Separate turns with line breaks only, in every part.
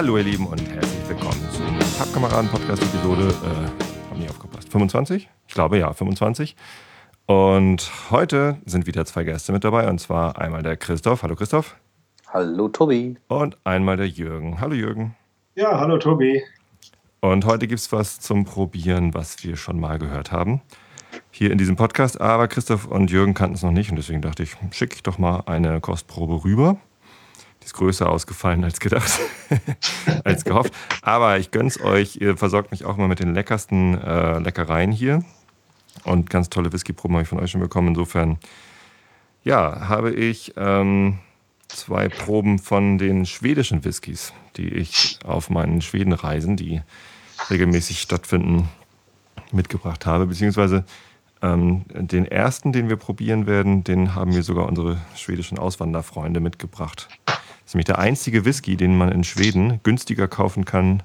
Hallo ihr Lieben und herzlich willkommen zum Pappkameraden-Podcast-Episode, äh, hab nicht aufgepasst, 25? Ich glaube ja, 25. Und heute sind wieder zwei Gäste mit dabei und zwar einmal der Christoph. Hallo Christoph.
Hallo Tobi.
Und einmal der Jürgen. Hallo Jürgen.
Ja, hallo Tobi.
Und heute gibt es was zum Probieren, was wir schon mal gehört haben. Hier in diesem Podcast, aber Christoph und Jürgen kannten es noch nicht und deswegen dachte ich, schicke ich doch mal eine Kostprobe rüber. Die ist größer ausgefallen als gedacht, als gehofft. Aber ich gönn's euch. Ihr versorgt mich auch mal mit den leckersten äh, Leckereien hier. Und ganz tolle Whisky-Proben habe ich von euch schon bekommen. Insofern, ja, habe ich ähm, zwei Proben von den schwedischen Whiskys, die ich auf meinen Schwedenreisen, die regelmäßig stattfinden, mitgebracht habe. Beziehungsweise ähm, den ersten, den wir probieren werden, den haben mir sogar unsere schwedischen Auswanderfreunde mitgebracht. Das ist nämlich der einzige Whisky, den man in Schweden günstiger kaufen kann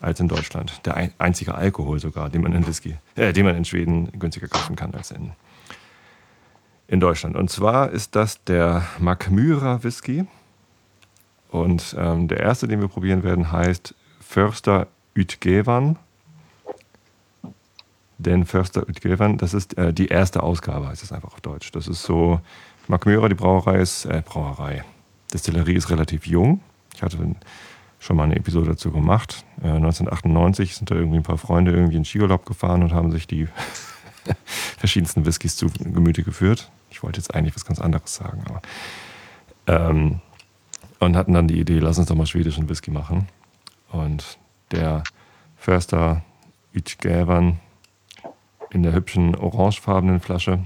als in Deutschland. Der ein, einzige Alkohol sogar, den man in Whisky, äh, den man in Schweden günstiger kaufen kann als in, in Deutschland. Und zwar ist das der Makmyra Whisky. Und ähm, der erste, den wir probieren werden, heißt Förster Utgevan. Den Förster Utgevan, das ist äh, die erste Ausgabe, heißt es einfach auf Deutsch. Das ist so, Makmyra, die Brauerei ist, äh, Brauerei, Destillerie ist relativ jung. Ich hatte schon mal eine Episode dazu gemacht. Äh, 1998 sind da irgendwie ein paar Freunde irgendwie in Skiurlaub gefahren und haben sich die verschiedensten Whiskys zu Gemüte geführt. Ich wollte jetzt eigentlich was ganz anderes sagen, aber ähm, und hatten dann die Idee, lass uns doch mal schwedischen Whisky machen. Und der Förster Ytgävern in der hübschen orangefarbenen Flasche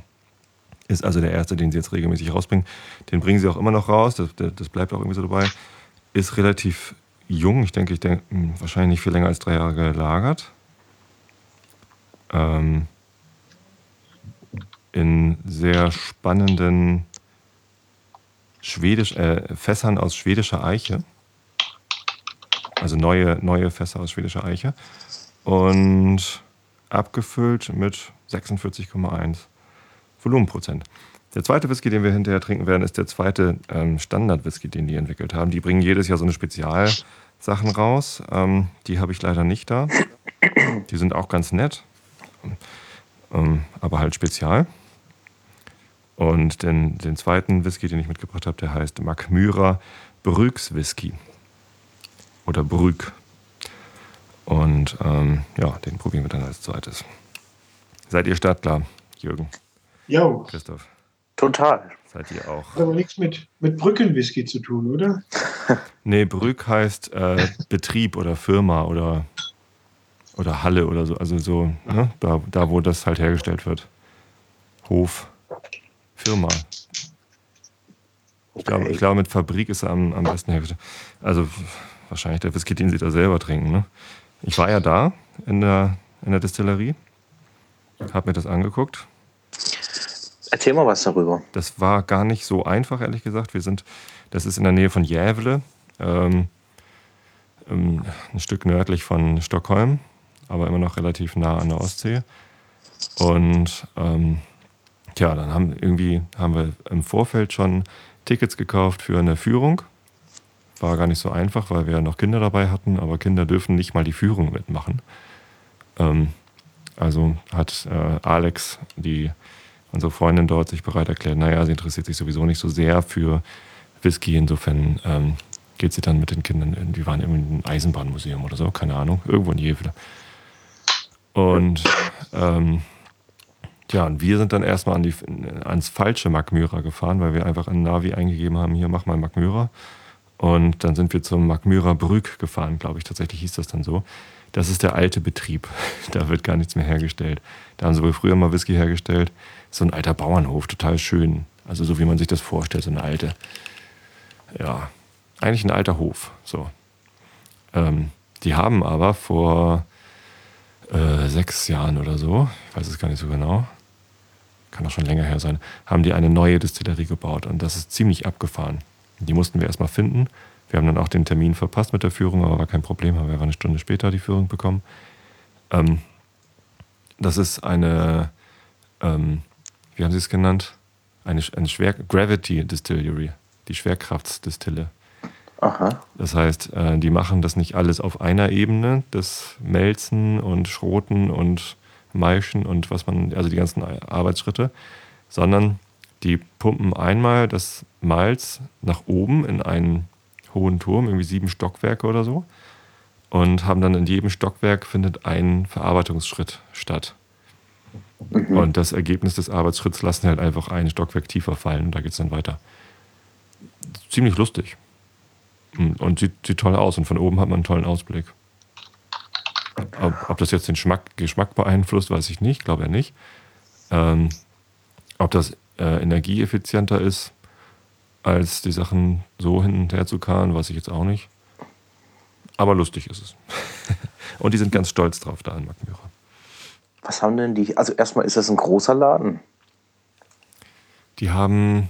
ist also der erste, den sie jetzt regelmäßig rausbringen. Den bringen sie auch immer noch raus, das, das bleibt auch irgendwie so dabei. Ist relativ jung, ich denke, ich denke, wahrscheinlich nicht viel länger als drei Jahre gelagert. Ähm, in sehr spannenden Schwedisch, äh, Fässern aus schwedischer Eiche. Also neue, neue Fässer aus schwedischer Eiche. Und abgefüllt mit 46,1 Volumenprozent. Der zweite Whisky, den wir hinterher trinken werden, ist der zweite ähm, Standard-Whisky, den die entwickelt haben. Die bringen jedes Jahr so eine Spezialsachen raus. Ähm, die habe ich leider nicht da. Die sind auch ganz nett, ähm, aber halt spezial. Und den, den zweiten Whisky, den ich mitgebracht habe, der heißt Macmyra Brügs Whisky. Oder Brüg. Und ähm, ja, den probieren wir dann als zweites. Seid ihr startklar, Jürgen?
Jo.
Christoph.
Total.
Seid ihr auch?
Hat aber nichts mit, mit Brückenwhisky zu tun, oder?
nee, Brück heißt äh, Betrieb oder Firma oder, oder Halle oder so. Also so, ne? da, da, wo das halt hergestellt wird. Hof, Firma. Ich glaube, ich glaube mit Fabrik ist er am, am besten hergestellt. Also wahrscheinlich der Whisky, den sie da selber trinken. Ne? Ich war ja da in der, in der Distillerie, habe mir das angeguckt
Erzähl mal was darüber.
Das war gar nicht so einfach, ehrlich gesagt. Wir sind, das ist in der Nähe von Gävle, ähm, ähm, ein Stück nördlich von Stockholm, aber immer noch relativ nah an der Ostsee. Und ähm, tja, dann haben irgendwie haben wir im Vorfeld schon Tickets gekauft für eine Führung. War gar nicht so einfach, weil wir ja noch Kinder dabei hatten, aber Kinder dürfen nicht mal die Führung mitmachen. Ähm, also hat äh, Alex die unsere Freundin dort sich bereit erklärt, naja, sie interessiert sich sowieso nicht so sehr für Whisky, insofern ähm, geht sie dann mit den Kindern, die waren im Eisenbahnmuseum oder so, keine Ahnung, irgendwo in Jevle. Und ähm, ja, und wir sind dann erstmal an die, ans falsche Magmyra gefahren, weil wir einfach in Navi eingegeben haben, hier mach mal Magmyra. Und dann sind wir zum Magmyra Brück gefahren, glaube ich, tatsächlich hieß das dann so. Das ist der alte Betrieb. Da wird gar nichts mehr hergestellt. Da haben sie wohl früher mal Whisky hergestellt so ein alter Bauernhof, total schön. Also so wie man sich das vorstellt, so eine alte, ja, eigentlich ein alter Hof. So. Ähm, die haben aber vor äh, sechs Jahren oder so, ich weiß es gar nicht so genau, kann auch schon länger her sein, haben die eine neue Distillerie gebaut und das ist ziemlich abgefahren. Die mussten wir erstmal finden. Wir haben dann auch den Termin verpasst mit der Führung, aber war kein Problem, haben wir eine Stunde später die Führung bekommen. Ähm, das ist eine, ähm, wie haben Sie es genannt? Eine, eine Schwer Gravity Distillery, die Schwerkraftsdistille.
Aha.
Das heißt, äh, die machen das nicht alles auf einer Ebene, das Melzen und Schroten und Maischen und was man, also die ganzen Arbeitsschritte, sondern die pumpen einmal das Malz nach oben in einen hohen Turm, irgendwie sieben Stockwerke oder so, und haben dann in jedem Stockwerk findet ein Verarbeitungsschritt statt. Mhm. Und das Ergebnis des Arbeitsschritts lassen halt einfach ein Stockwerk tiefer fallen und da geht es dann weiter. Ziemlich lustig. Und sieht, sieht toll aus und von oben hat man einen tollen Ausblick. Ob, ob das jetzt den Schmack, Geschmack beeinflusst, weiß ich nicht, glaube ja nicht. Ähm, ob das äh, energieeffizienter ist, als die Sachen so hin und her zu karren, weiß ich jetzt auch nicht. Aber lustig ist es. und die sind ganz stolz drauf da in Mackenmürer.
Was haben denn die? Also erstmal ist das ein großer Laden.
Die haben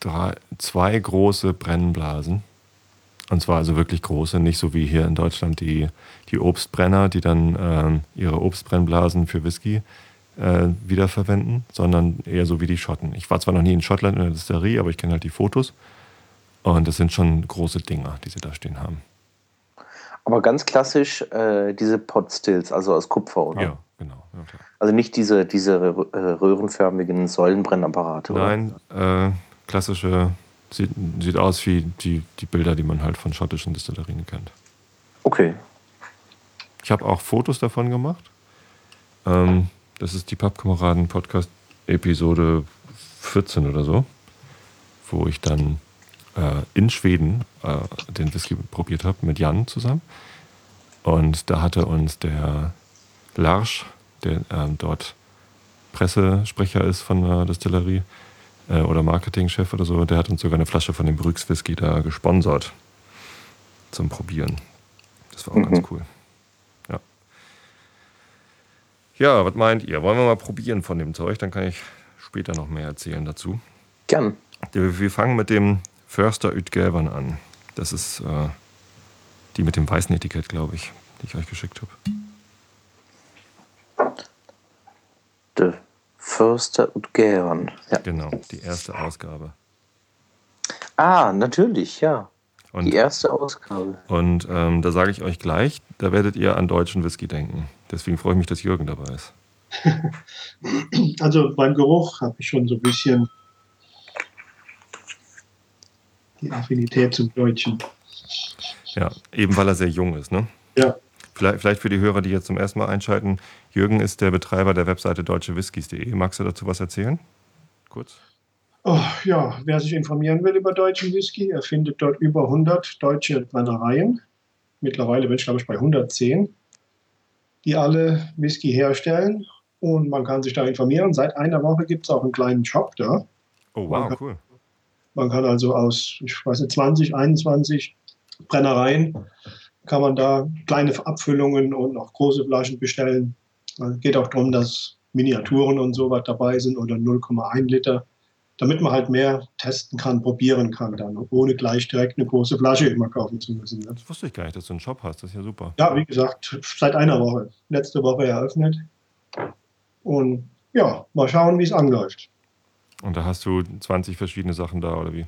drei, zwei große Brennblasen. Und zwar also wirklich große, nicht so wie hier in Deutschland die, die Obstbrenner, die dann ähm, ihre Obstbrennblasen für Whisky äh, wiederverwenden, sondern eher so wie die Schotten. Ich war zwar noch nie in Schottland in der Distillerie, aber ich kenne halt die Fotos. Und das sind schon große Dinger, die sie da stehen haben.
Aber ganz klassisch äh, diese Potstills, also aus Kupfer, oder?
Ja, genau. Ja,
also nicht diese, diese äh, röhrenförmigen Säulenbrennapparate,
Nein, äh, klassische Sieht, sieht aus wie die, die Bilder, die man halt von schottischen Distillerien kennt.
Okay.
Ich habe auch Fotos davon gemacht. Ähm, das ist die Pappkameraden Podcast Episode 14 oder so, wo ich dann äh, in Schweden äh, den Whisky probiert habe mit Jan zusammen. Und da hatte uns der Larsch, der ähm, dort Pressesprecher ist von der Distillerie, äh, oder Marketingchef oder so, der hat uns sogar eine Flasche von dem Brüx Whisky da gesponsert zum Probieren. Das war auch mhm. ganz cool. Ja. Ja, was meint ihr? Wollen wir mal probieren von dem Zeug? Dann kann ich später noch mehr erzählen dazu.
Gern.
Wir fangen mit dem Förster Utgävern an. Das ist äh, die mit dem weißen Etikett, glaube ich, die ich euch geschickt habe.
Förster und Gäron.
Ja. Genau, die erste Ausgabe.
Ah, natürlich, ja. Und, die erste Ausgabe.
Und ähm, da sage ich euch gleich, da werdet ihr an deutschen Whisky denken. Deswegen freue ich mich, dass Jürgen dabei ist.
also beim Geruch habe ich schon so ein bisschen die Affinität zum Deutschen.
Ja, eben weil er sehr jung ist, ne?
Ja.
Vielleicht, vielleicht für die Hörer, die jetzt zum ersten Mal einschalten. Jürgen ist der Betreiber der Webseite deutschewhiskys.de. Magst du dazu was erzählen? Kurz.
Oh, ja, wer sich informieren will über deutschen Whisky, er findet dort über 100 deutsche Brennereien. Mittlerweile bin ich, glaube ich, bei 110, die alle Whisky herstellen. Und man kann sich da informieren. Seit einer Woche gibt es auch einen kleinen Shop da.
Oh, wow, man kann, cool.
Man kann also aus, ich weiß nicht, 20, 21 Brennereien kann man da kleine Abfüllungen und auch große Flaschen bestellen. Es geht auch darum, dass Miniaturen und so was dabei sind oder 0,1 Liter, damit man halt mehr testen kann, probieren kann, dann, ohne gleich direkt eine große Flasche immer kaufen zu müssen. Ne?
Das wusste ich gar nicht, dass du einen Shop hast. Das ist ja super.
Ja, wie gesagt, seit einer Woche. Letzte Woche eröffnet. Und ja, mal schauen, wie es anläuft.
Und da hast du 20 verschiedene Sachen da, oder wie?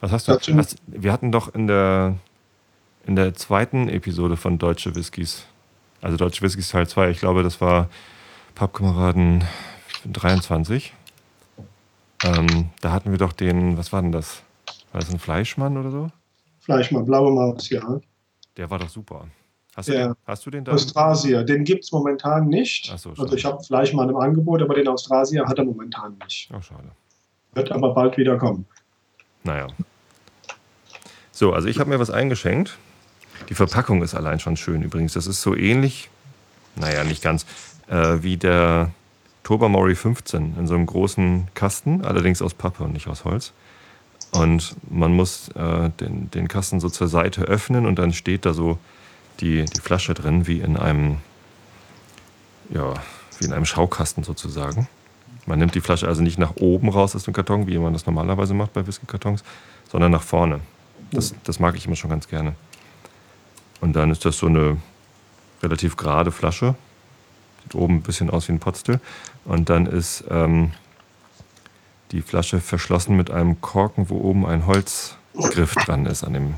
Was hast du? Hast, wir hatten doch in der in der zweiten Episode von Deutsche Whiskys, also Deutsche Whiskys Teil 2, ich glaube, das war Pappkameraden 23. Ähm, da hatten wir doch den, was war denn das? War das ein Fleischmann oder so?
Fleischmann, blaue Maus, ja.
Der war doch super. Hast du, ja. den, hast du den da?
Austrasier, den gibt es momentan nicht. So, also ich habe Fleischmann im Angebot, aber den Austrasier hat er momentan nicht.
Oh, schade.
Wird aber bald wieder kommen.
Naja. So, also ich habe mir was eingeschenkt. Die Verpackung ist allein schon schön übrigens. Das ist so ähnlich, naja, nicht ganz, äh, wie der Tobermory 15 in so einem großen Kasten, allerdings aus Pappe und nicht aus Holz. Und man muss äh, den, den Kasten so zur Seite öffnen und dann steht da so die, die Flasche drin, wie in einem, ja, wie in einem Schaukasten sozusagen. Man nimmt die Flasche also nicht nach oben raus aus dem Karton, wie man das normalerweise macht bei Whisky-Kartons, sondern nach vorne. Das, das mag ich immer schon ganz gerne. Und dann ist das so eine relativ gerade Flasche. Sieht oben ein bisschen aus wie ein Potstill. Und dann ist ähm, die Flasche verschlossen mit einem Korken, wo oben ein Holzgriff dran ist an dem,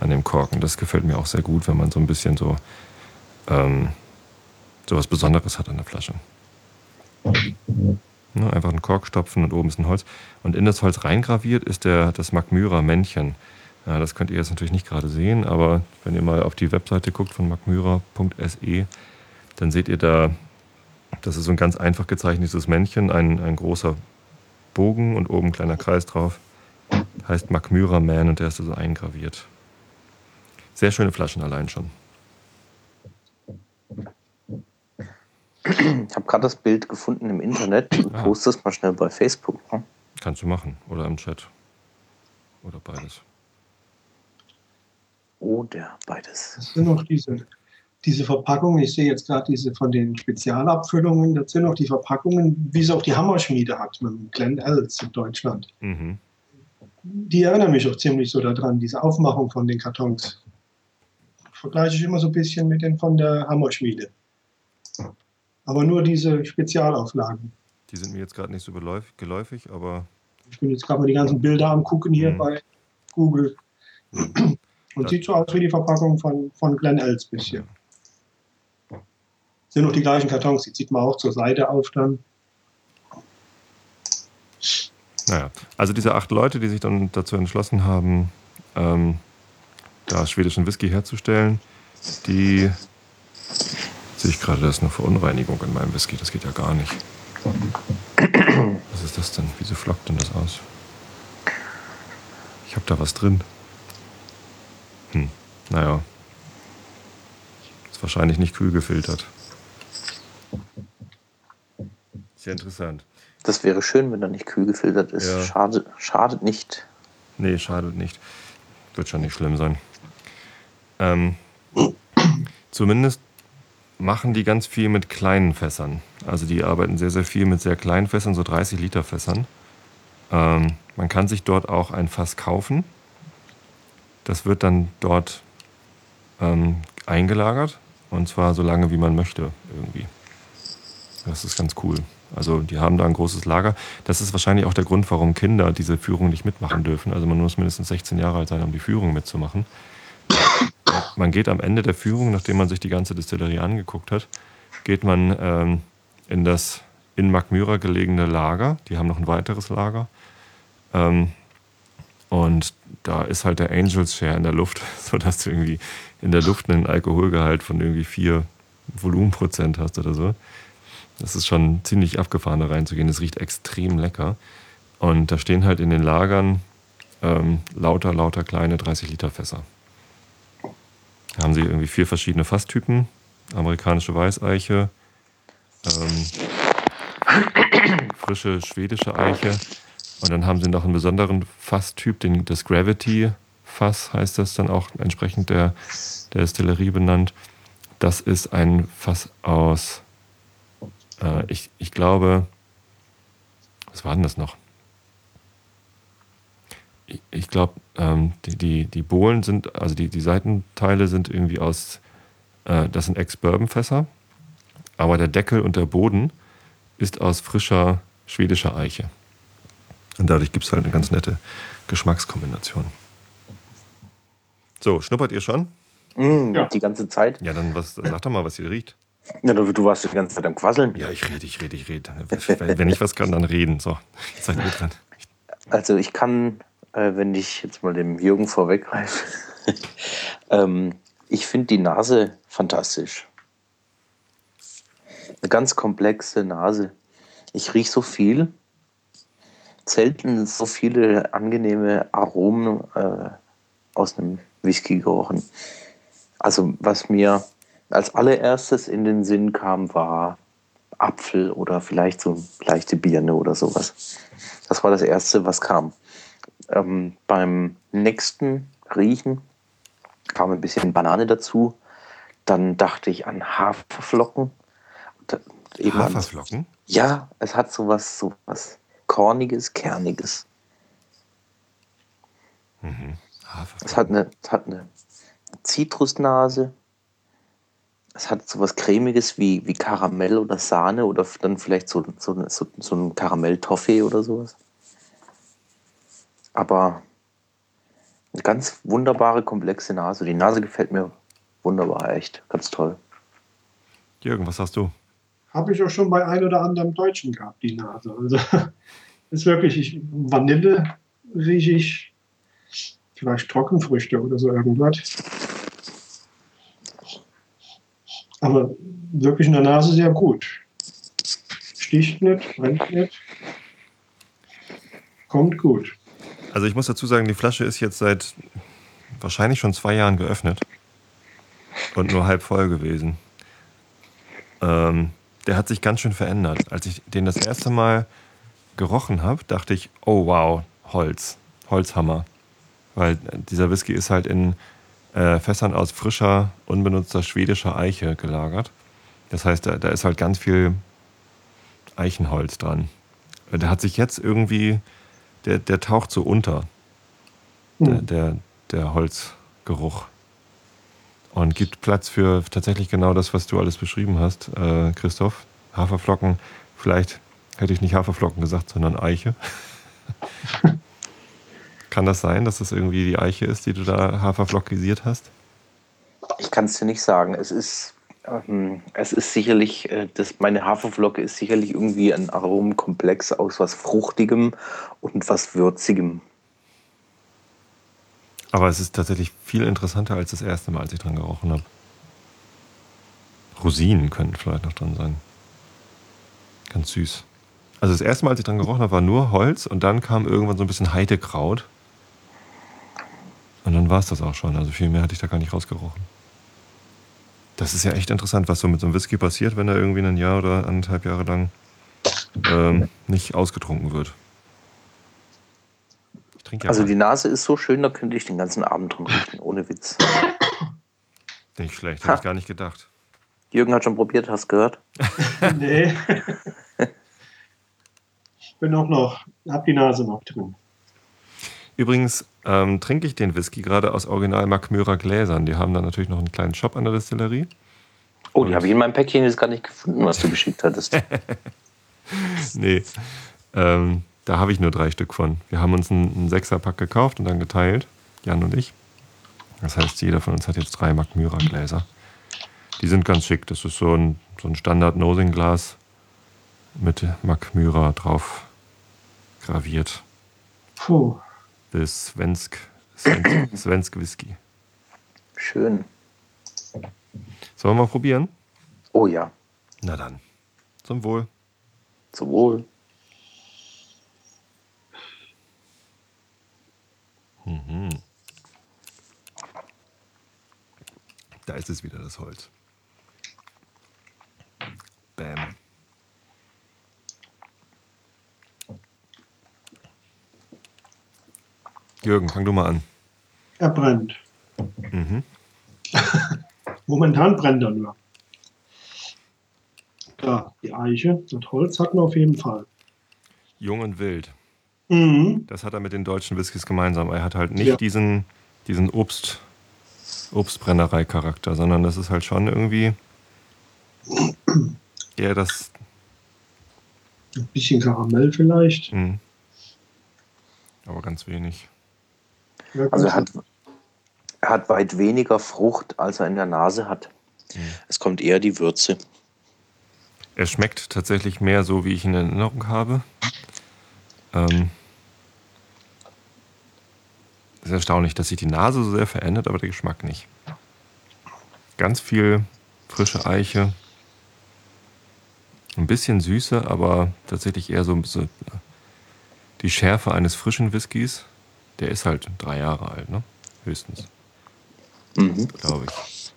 an dem Korken. Das gefällt mir auch sehr gut, wenn man so ein bisschen so, ähm, so was Besonderes hat an der Flasche. Ne, einfach einen Kork stopfen und oben ist ein Holz. Und in das Holz reingraviert ist der, das Magmyra Männchen. Ja, das könnt ihr jetzt natürlich nicht gerade sehen, aber wenn ihr mal auf die Webseite guckt von magmyra.se, dann seht ihr da, das ist so ein ganz einfach gezeichnetes Männchen, ein, ein großer Bogen und oben ein kleiner Kreis drauf. Heißt Magmyra Man und der ist so also eingraviert. Sehr schöne Flaschen allein schon.
Ich habe gerade das Bild gefunden im Internet und ah. poste es mal schnell bei Facebook. Ne?
Kannst du machen. Oder im Chat. Oder beides.
Oder beides.
Das sind noch diese, diese Verpackungen. Ich sehe jetzt gerade diese von den Spezialabfüllungen. Das sind noch die Verpackungen, wie es auch die Hammerschmiede hat mit Glenn Els in Deutschland. Mhm. Die erinnern mich auch ziemlich so daran, diese Aufmachung von den Kartons. Vergleiche ich immer so ein bisschen mit den von der Hammerschmiede. Aber nur diese Spezialauflagen.
Die sind mir jetzt gerade nicht so geläufig, aber.
Ich bin jetzt gerade mal die ganzen Bilder angucken hier mhm. bei Google. Mhm. Und sieht so aus wie die Verpackung von, von Glen Els bisschen. Sind noch die gleichen Kartons, die zieht man auch zur Seite auf dann.
Naja, also diese acht Leute, die sich dann dazu entschlossen haben, ähm, da schwedischen Whisky herzustellen, die Sehe ich gerade, da ist eine Verunreinigung in meinem Whisky. Das geht ja gar nicht. Was ist das denn? Wieso flockt denn das aus? Ich habe da was drin. Hm, naja. Ist wahrscheinlich nicht kühl gefiltert. Sehr interessant.
Das wäre schön, wenn er nicht kühl gefiltert ist. Ja. Schade, schadet nicht.
Nee, schadet nicht. Wird schon nicht schlimm sein. Ähm, zumindest machen die ganz viel mit kleinen Fässern. Also die arbeiten sehr, sehr viel mit sehr kleinen Fässern, so 30 Liter Fässern. Ähm, man kann sich dort auch ein Fass kaufen. Das wird dann dort ähm, eingelagert und zwar so lange, wie man möchte irgendwie. Das ist ganz cool. Also die haben da ein großes Lager. Das ist wahrscheinlich auch der Grund, warum Kinder diese Führung nicht mitmachen dürfen. Also man muss mindestens 16 Jahre alt sein, um die Führung mitzumachen. Man geht am Ende der Führung, nachdem man sich die ganze Distillerie angeguckt hat, geht man ähm, in das in Magmyra gelegene Lager. Die haben noch ein weiteres Lager. Ähm, und da ist halt der Angels Share in der Luft, sodass du irgendwie in der Luft einen Alkoholgehalt von irgendwie 4 Volumenprozent hast oder so. Das ist schon ziemlich abgefahren, da reinzugehen. Es riecht extrem lecker. Und da stehen halt in den Lagern ähm, lauter, lauter kleine 30 Liter Fässer. Da haben sie irgendwie vier verschiedene Fasstypen. Amerikanische Weißeiche, ähm, frische schwedische Eiche. Und dann haben sie noch einen besonderen Fasstyp, den, das Gravity-Fass heißt das dann auch entsprechend der, der Distillerie benannt. Das ist ein Fass aus, äh, ich, ich glaube, was war denn das noch? ich, ich glaube, ähm, die, die, die Bohlen sind, also die, die Seitenteile sind irgendwie aus, äh, das sind Ex-Bourbon-Fässer, aber der Deckel und der Boden ist aus frischer schwedischer Eiche. Und dadurch gibt es halt eine ganz nette Geschmackskombination. So, schnuppert ihr schon?
Mm, ja. Die ganze Zeit.
Ja, dann was, sag doch mal, was ihr riecht.
Ja, du warst die ganze Zeit am Quasseln.
Ja, ich rede, ich rede, ich rede. Wenn ich was kann, dann reden. So, jetzt seid ihr dran.
Also ich kann äh, wenn ich jetzt mal dem Jürgen vorweggreife. ähm, ich finde die Nase fantastisch. Eine ganz komplexe Nase. Ich rieche so viel. Selten so viele angenehme Aromen äh, aus einem Whisky gerochen. Also was mir als allererstes in den Sinn kam, war Apfel oder vielleicht so leichte Birne oder sowas. Das war das Erste, was kam. Ähm, beim nächsten Riechen kam ein bisschen Banane dazu. Dann dachte ich an Haferflocken. ans-
Haferflocken?
Ja, es hat sowas, sowas Korniges, Kerniges.
Haferflocken.
Es hat eine, es hat eine Zitrusnase. Es hat sowas Cremiges wie, wie Karamell oder Sahne oder dann vielleicht so, so, so, so ein Karamell-Toffee oder sowas. Aber eine ganz wunderbare, komplexe Nase. Die Nase gefällt mir wunderbar, echt. Ganz toll.
Jürgen, was hast du?
Habe ich auch schon bei ein oder anderem Deutschen gehabt, die Nase. Also ist wirklich ich, Vanille rieche ich, vielleicht Trockenfrüchte oder so irgendwas. Aber wirklich in der Nase sehr gut. Sticht nicht, brennt nicht. Kommt gut.
Also ich muss dazu sagen, die Flasche ist jetzt seit wahrscheinlich schon zwei Jahren geöffnet und nur halb voll gewesen. Ähm, der hat sich ganz schön verändert. Als ich den das erste Mal gerochen habe, dachte ich, oh wow, Holz, Holzhammer. Weil dieser Whisky ist halt in äh, Fässern aus frischer, unbenutzter schwedischer Eiche gelagert. Das heißt, da, da ist halt ganz viel Eichenholz dran. Der hat sich jetzt irgendwie, der, der taucht so unter, der,
Hm.
der, der Holzgeruch. Und gibt Platz für tatsächlich genau das, was du alles beschrieben hast, äh, Christoph. Haferflocken, vielleicht hätte ich nicht Haferflocken gesagt, sondern Eiche. Kann das sein, dass das irgendwie die Eiche ist, die du da haferflockisiert hast?
Ich kann es dir nicht sagen. Es ist, ähm, es ist sicherlich, äh, das, meine Haferflocke ist sicherlich irgendwie ein Aromenkomplex aus was Fruchtigem und was Würzigem.
Aber es ist tatsächlich viel interessanter als das erste Mal, als ich dran gerochen habe. Rosinen könnten vielleicht noch drin sein. Ganz süß. Also das erste Mal, als ich dran gerochen habe, war nur Holz und dann kam irgendwann so ein bisschen Heidekraut. Und dann war es das auch schon. Also viel mehr hatte ich da gar nicht rausgerochen. Das ist ja echt interessant, was so mit so einem Whisky passiert, wenn er irgendwie ein Jahr oder anderthalb Jahre lang ähm, nicht ausgetrunken wird. Ich trinke ja
Also
mal.
die Nase ist so schön, da könnte ich den ganzen Abend dran riechen, ohne Witz.
nicht schlecht, hätte ich gar nicht gedacht.
Jürgen hat schon probiert, hast gehört?
Nee. Bin auch noch, hab die Nase noch drin.
Übrigens ähm, trinke ich den Whisky gerade aus Original Macmyra Gläsern. Die haben da natürlich noch einen kleinen Shop an der Distillerie.
Oh, die habe ich in meinem Päckchen jetzt gar nicht gefunden, was du geschickt hattest.
Nee, ähm, da habe ich nur drei Stück von. Wir haben uns einen, einen Sechserpack gekauft und dann geteilt, Jan und ich. Das heißt, jeder von uns hat jetzt drei Macmyra Gläser. Die sind ganz schick. Das ist so ein, so ein Standard-Nosing-Glas mit Macmyra drauf graviert.
Puh.
Das Svensk, Svensk, Svensk Whisky.
Schön.
Sollen wir mal probieren?
Oh ja,
Na dann. Zum Wohl.
zum Wohl.
Da ist es wieder, das Holz. Bam. Jürgen, fang du mal an.
Er brennt.
Mhm.
Momentan brennt er nur. Klar, die Eiche, das Holz hatten wir auf jeden Fall.
Jung und wild.
Mhm.
Das hat er mit den deutschen Whiskys gemeinsam. Er hat halt nicht
Ja.
diesen, diesen Obst, Obstbrennerei-Charakter, sondern das ist halt schon irgendwie eher das.
Ein bisschen Karamell vielleicht.
Mh. Aber ganz wenig.
Ja,
Also er hat, er hat weit weniger Frucht, als er in der Nase hat. Es kommt eher die Würze.
Er schmeckt tatsächlich mehr so, wie ich ihn in Erinnerung habe. Ähm, ist erstaunlich, dass sich die Nase so sehr verändert, aber der Geschmack nicht. Ganz viel frische Eiche. Ein bisschen Süße, aber tatsächlich eher so ein bisschen die Schärfe eines frischen Whiskys. Der ist halt drei Jahre alt, ne? Höchstens,
Mhm.
glaube ich.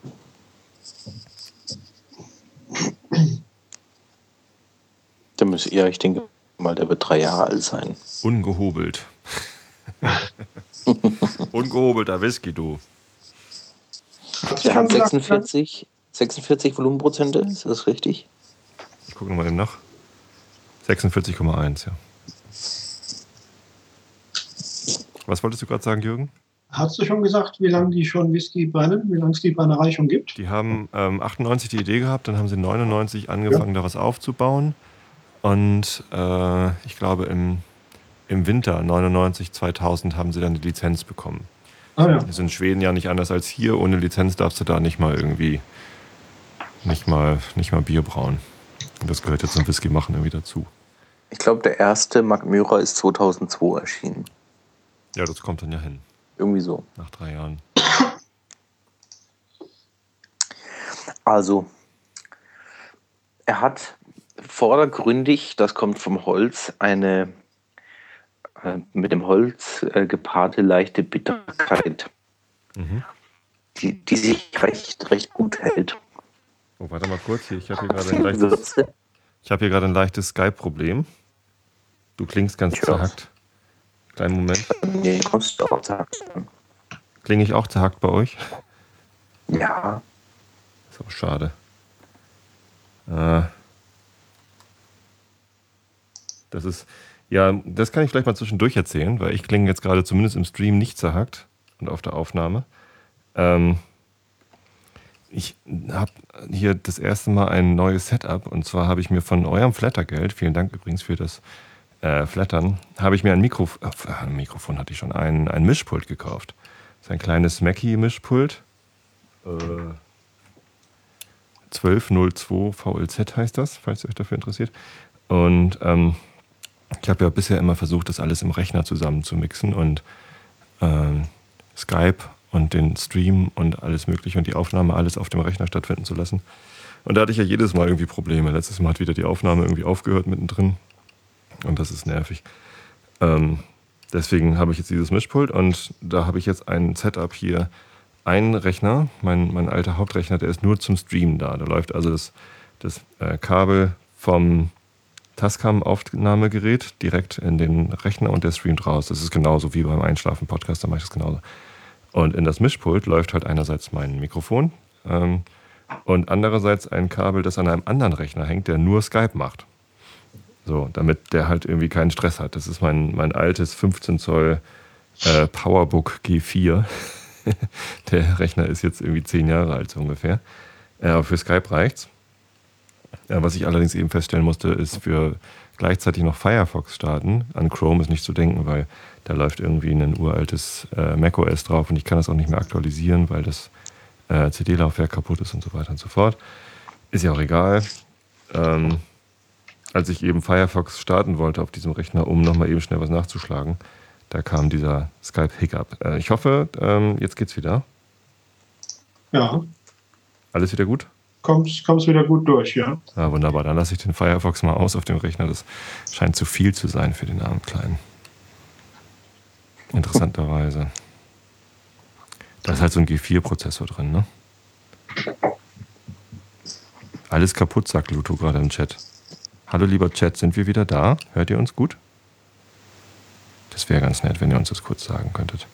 Der muss eher, ich denke mal, der wird drei Jahre alt sein.
Ungehobelt. Ungehobelter Whisky, du.
Der hat 46, 46 Volumenprozente, ist das richtig?
gucke nochmal eben nach. 46,1, ja. Was wolltest du gerade sagen, Jürgen?
Hast du schon gesagt, wie lange die schon Whisky brennen, wie lange es die Brennerei schon gibt?
Die haben ähm, 98 die Idee gehabt, dann haben sie 99 angefangen, ja. da was aufzubauen. Und äh, ich glaube, im, im Winter 99, 2000 haben sie dann die Lizenz bekommen. Ah, ja. Das ist in Schweden ja nicht anders als hier. Ohne Lizenz darfst du da nicht mal irgendwie nicht mal, nicht mal Bier brauen. Und das gehört jetzt zum Whisky machen irgendwie dazu.
Ich glaube, der erste Mark Myra ist 2002 erschienen.
Ja, das kommt dann ja hin.
Irgendwie so.
Nach drei Jahren.
Also, er hat vordergründig, das kommt vom Holz, eine äh, mit dem Holz äh, gepaarte leichte Bitterkeit, mhm. die, die sich recht, recht gut hält.
Oh, warte mal kurz hier. Ich habe hier gerade ein leichtes, ich hab hier gerade ein leichtes Skype-Problem. Du klingst ganz zerhackt. Kleinen Moment. Nee, kommst du auch zerhackt. Klinge ich auch zerhackt bei euch?
Ja.
Ist auch schade. Äh, das ist, ja, das kann ich vielleicht mal zwischendurch erzählen, weil ich klinge jetzt gerade zumindest im Stream nicht zerhackt und auf der Aufnahme. Ähm, ich habe hier das erste Mal ein neues Setup und zwar habe ich mir von eurem Flattergeld, vielen Dank übrigens für das äh, Flattern, habe ich mir ein Mikrof äh, Mikrofon hatte ich schon, ein, ein Mischpult gekauft. Das ist ein kleines Mackie-Mischpult. Äh, 1202 VLZ heißt das, falls ihr euch dafür interessiert. Und ähm, ich habe ja bisher immer versucht, das alles im Rechner zusammen zu mixen und äh, Skype und den Stream und alles Mögliche und die Aufnahme alles auf dem Rechner stattfinden zu lassen. Und da hatte ich ja jedes Mal irgendwie Probleme. Letztes Mal hat wieder die Aufnahme irgendwie aufgehört mittendrin. Und das ist nervig. Ähm, deswegen habe ich jetzt dieses Mischpult und da habe ich jetzt ein Setup hier. Ein Rechner, mein, mein alter Hauptrechner, der ist nur zum Streamen da. Da läuft also das, das äh, Kabel vom Tascam-Aufnahmegerät direkt in den Rechner und der streamt raus. Das ist genauso wie beim Einschlafen-Podcast, da mache ich das genauso. Und in das Mischpult läuft halt einerseits mein Mikrofon ähm, und andererseits ein Kabel, das an einem anderen Rechner hängt, der nur Skype macht. So, damit der halt irgendwie keinen Stress hat. Das ist mein, mein altes 15 Zoll äh, Powerbook G4. der Rechner ist jetzt irgendwie 10 Jahre alt so ungefähr. Äh, aber für Skype reicht's. Ja, was ich allerdings eben feststellen musste, ist für gleichzeitig noch Firefox starten. An Chrome ist nicht zu denken, weil da läuft irgendwie ein uraltes äh, macOS drauf und ich kann das auch nicht mehr aktualisieren, weil das äh, CD-Laufwerk kaputt ist und so weiter und so fort. Ist ja auch egal. Ähm, als ich eben Firefox starten wollte auf diesem Rechner, um nochmal eben schnell was nachzuschlagen, da kam dieser Skype-Hiccup. Äh, ich hoffe, ähm, jetzt geht's wieder.
Ja.
Alles wieder gut?
kommst, kommst wieder gut durch, ja.
Ja, wunderbar. Dann lasse ich den Firefox mal aus auf dem Rechner. Das scheint zu viel zu sein für den armen Kleinen. Interessanterweise. Da ist halt so ein G4-Prozessor drin, ne? Alles kaputt, sagt Luto gerade im Chat. Hallo lieber Chat, sind wir wieder da? Hört ihr uns gut? Das wäre ganz nett, wenn ihr uns das kurz sagen könntet.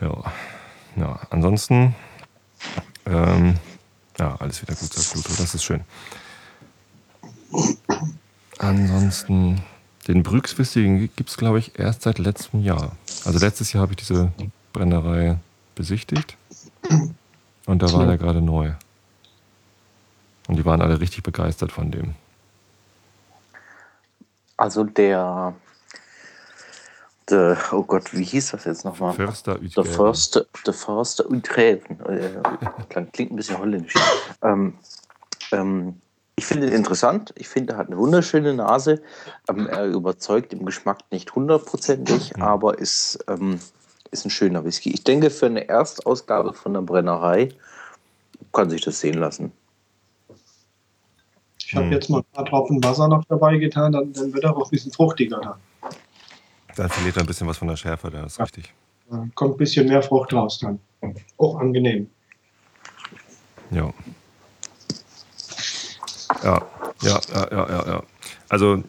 Ja, ja ansonsten ähm, ja, alles wieder gut, sagt Pluto. Das ist schön. Ansonsten, den Brückswistigen gibt es, glaube ich, erst seit letztem Jahr. Also letztes Jahr habe ich diese Brennerei besichtigt. Und da war der gerade neu. Und die waren alle richtig begeistert von dem.
Also der the, oh Gott, wie hieß das jetzt nochmal?
Förster
The Förster, the Förster Utreven. Äh, klingt ein bisschen holländisch. Ähm, ähm, ich finde ihn interessant. Ich finde, er hat eine wunderschöne Nase. Ähm, er überzeugt im Geschmack nicht hundertprozentig, mhm. aber ist, ähm, ist ein schöner Whisky. Ich denke, für eine Erstausgabe von der Brennerei kann sich das sehen lassen.
Ich habe mhm. jetzt mal ein paar Tropfen Wasser noch dabei getan, dann, dann wird er auch ein bisschen fruchtiger dann.
Dann verliert er ein bisschen was von der Schärfe, das ist ja. richtig.
kommt ein bisschen mehr Frucht raus dann. Auch angenehm.
Ja. Ja, ja, ja, ja, ja, ja. Also,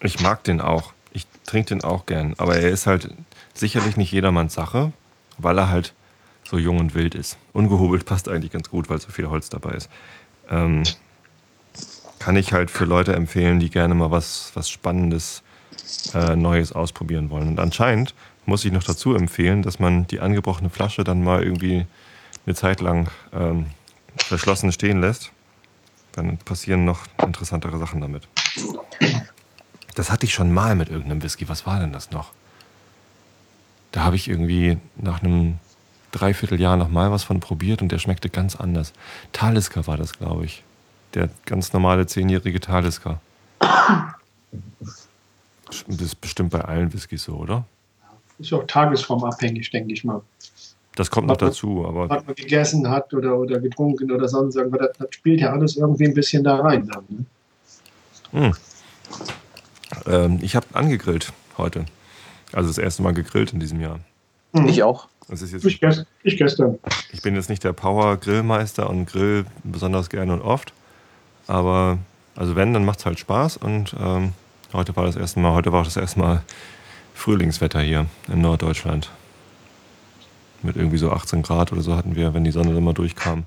ich mag den auch. Ich trinke den auch gern. Aber er ist halt sicherlich nicht jedermanns Sache, weil er halt so jung und wild ist. Ungehobelt passt eigentlich ganz gut, weil so viel Holz dabei ist. Ähm, kann ich halt für Leute empfehlen, die gerne mal was, was Spannendes, äh, Neues ausprobieren wollen. Und anscheinend muss ich noch dazu empfehlen, dass man die angebrochene Flasche dann mal irgendwie eine Zeit lang ähm, verschlossen stehen lässt. Dann passieren noch interessantere Sachen damit. Das hatte ich schon mal mit irgendeinem Whisky. Was war denn das noch? Da habe ich irgendwie nach einem Dreivierteljahr noch mal was von probiert und der schmeckte ganz anders. Talisker war das, glaube ich. Der ganz normale zehnjährige Talisker. Das ist bestimmt bei allen Whiskys so, oder?
Ist auch tagesformabhängig, denke ich mal.
Das kommt noch dazu, aber.
Was man gegessen hat oder, oder getrunken oder sonst irgendwas, das, das spielt ja alles irgendwie ein bisschen da rein. Dann,
ne? hm. ähm, ich habe angegrillt heute. Also das erste Mal gegrillt in diesem Jahr.
Mhm. Ich auch.
ich, gest, ich gestern.
Ich bin jetzt nicht der Power-Grillmeister und grill besonders gerne und oft. Aber also wenn, dann macht es halt Spaß. Und ähm, heute war das erste Mal, heute war das erste Mal Frühlingswetter hier in Norddeutschland. Mit irgendwie so 18 Grad oder so hatten wir, wenn die Sonne immer durchkam.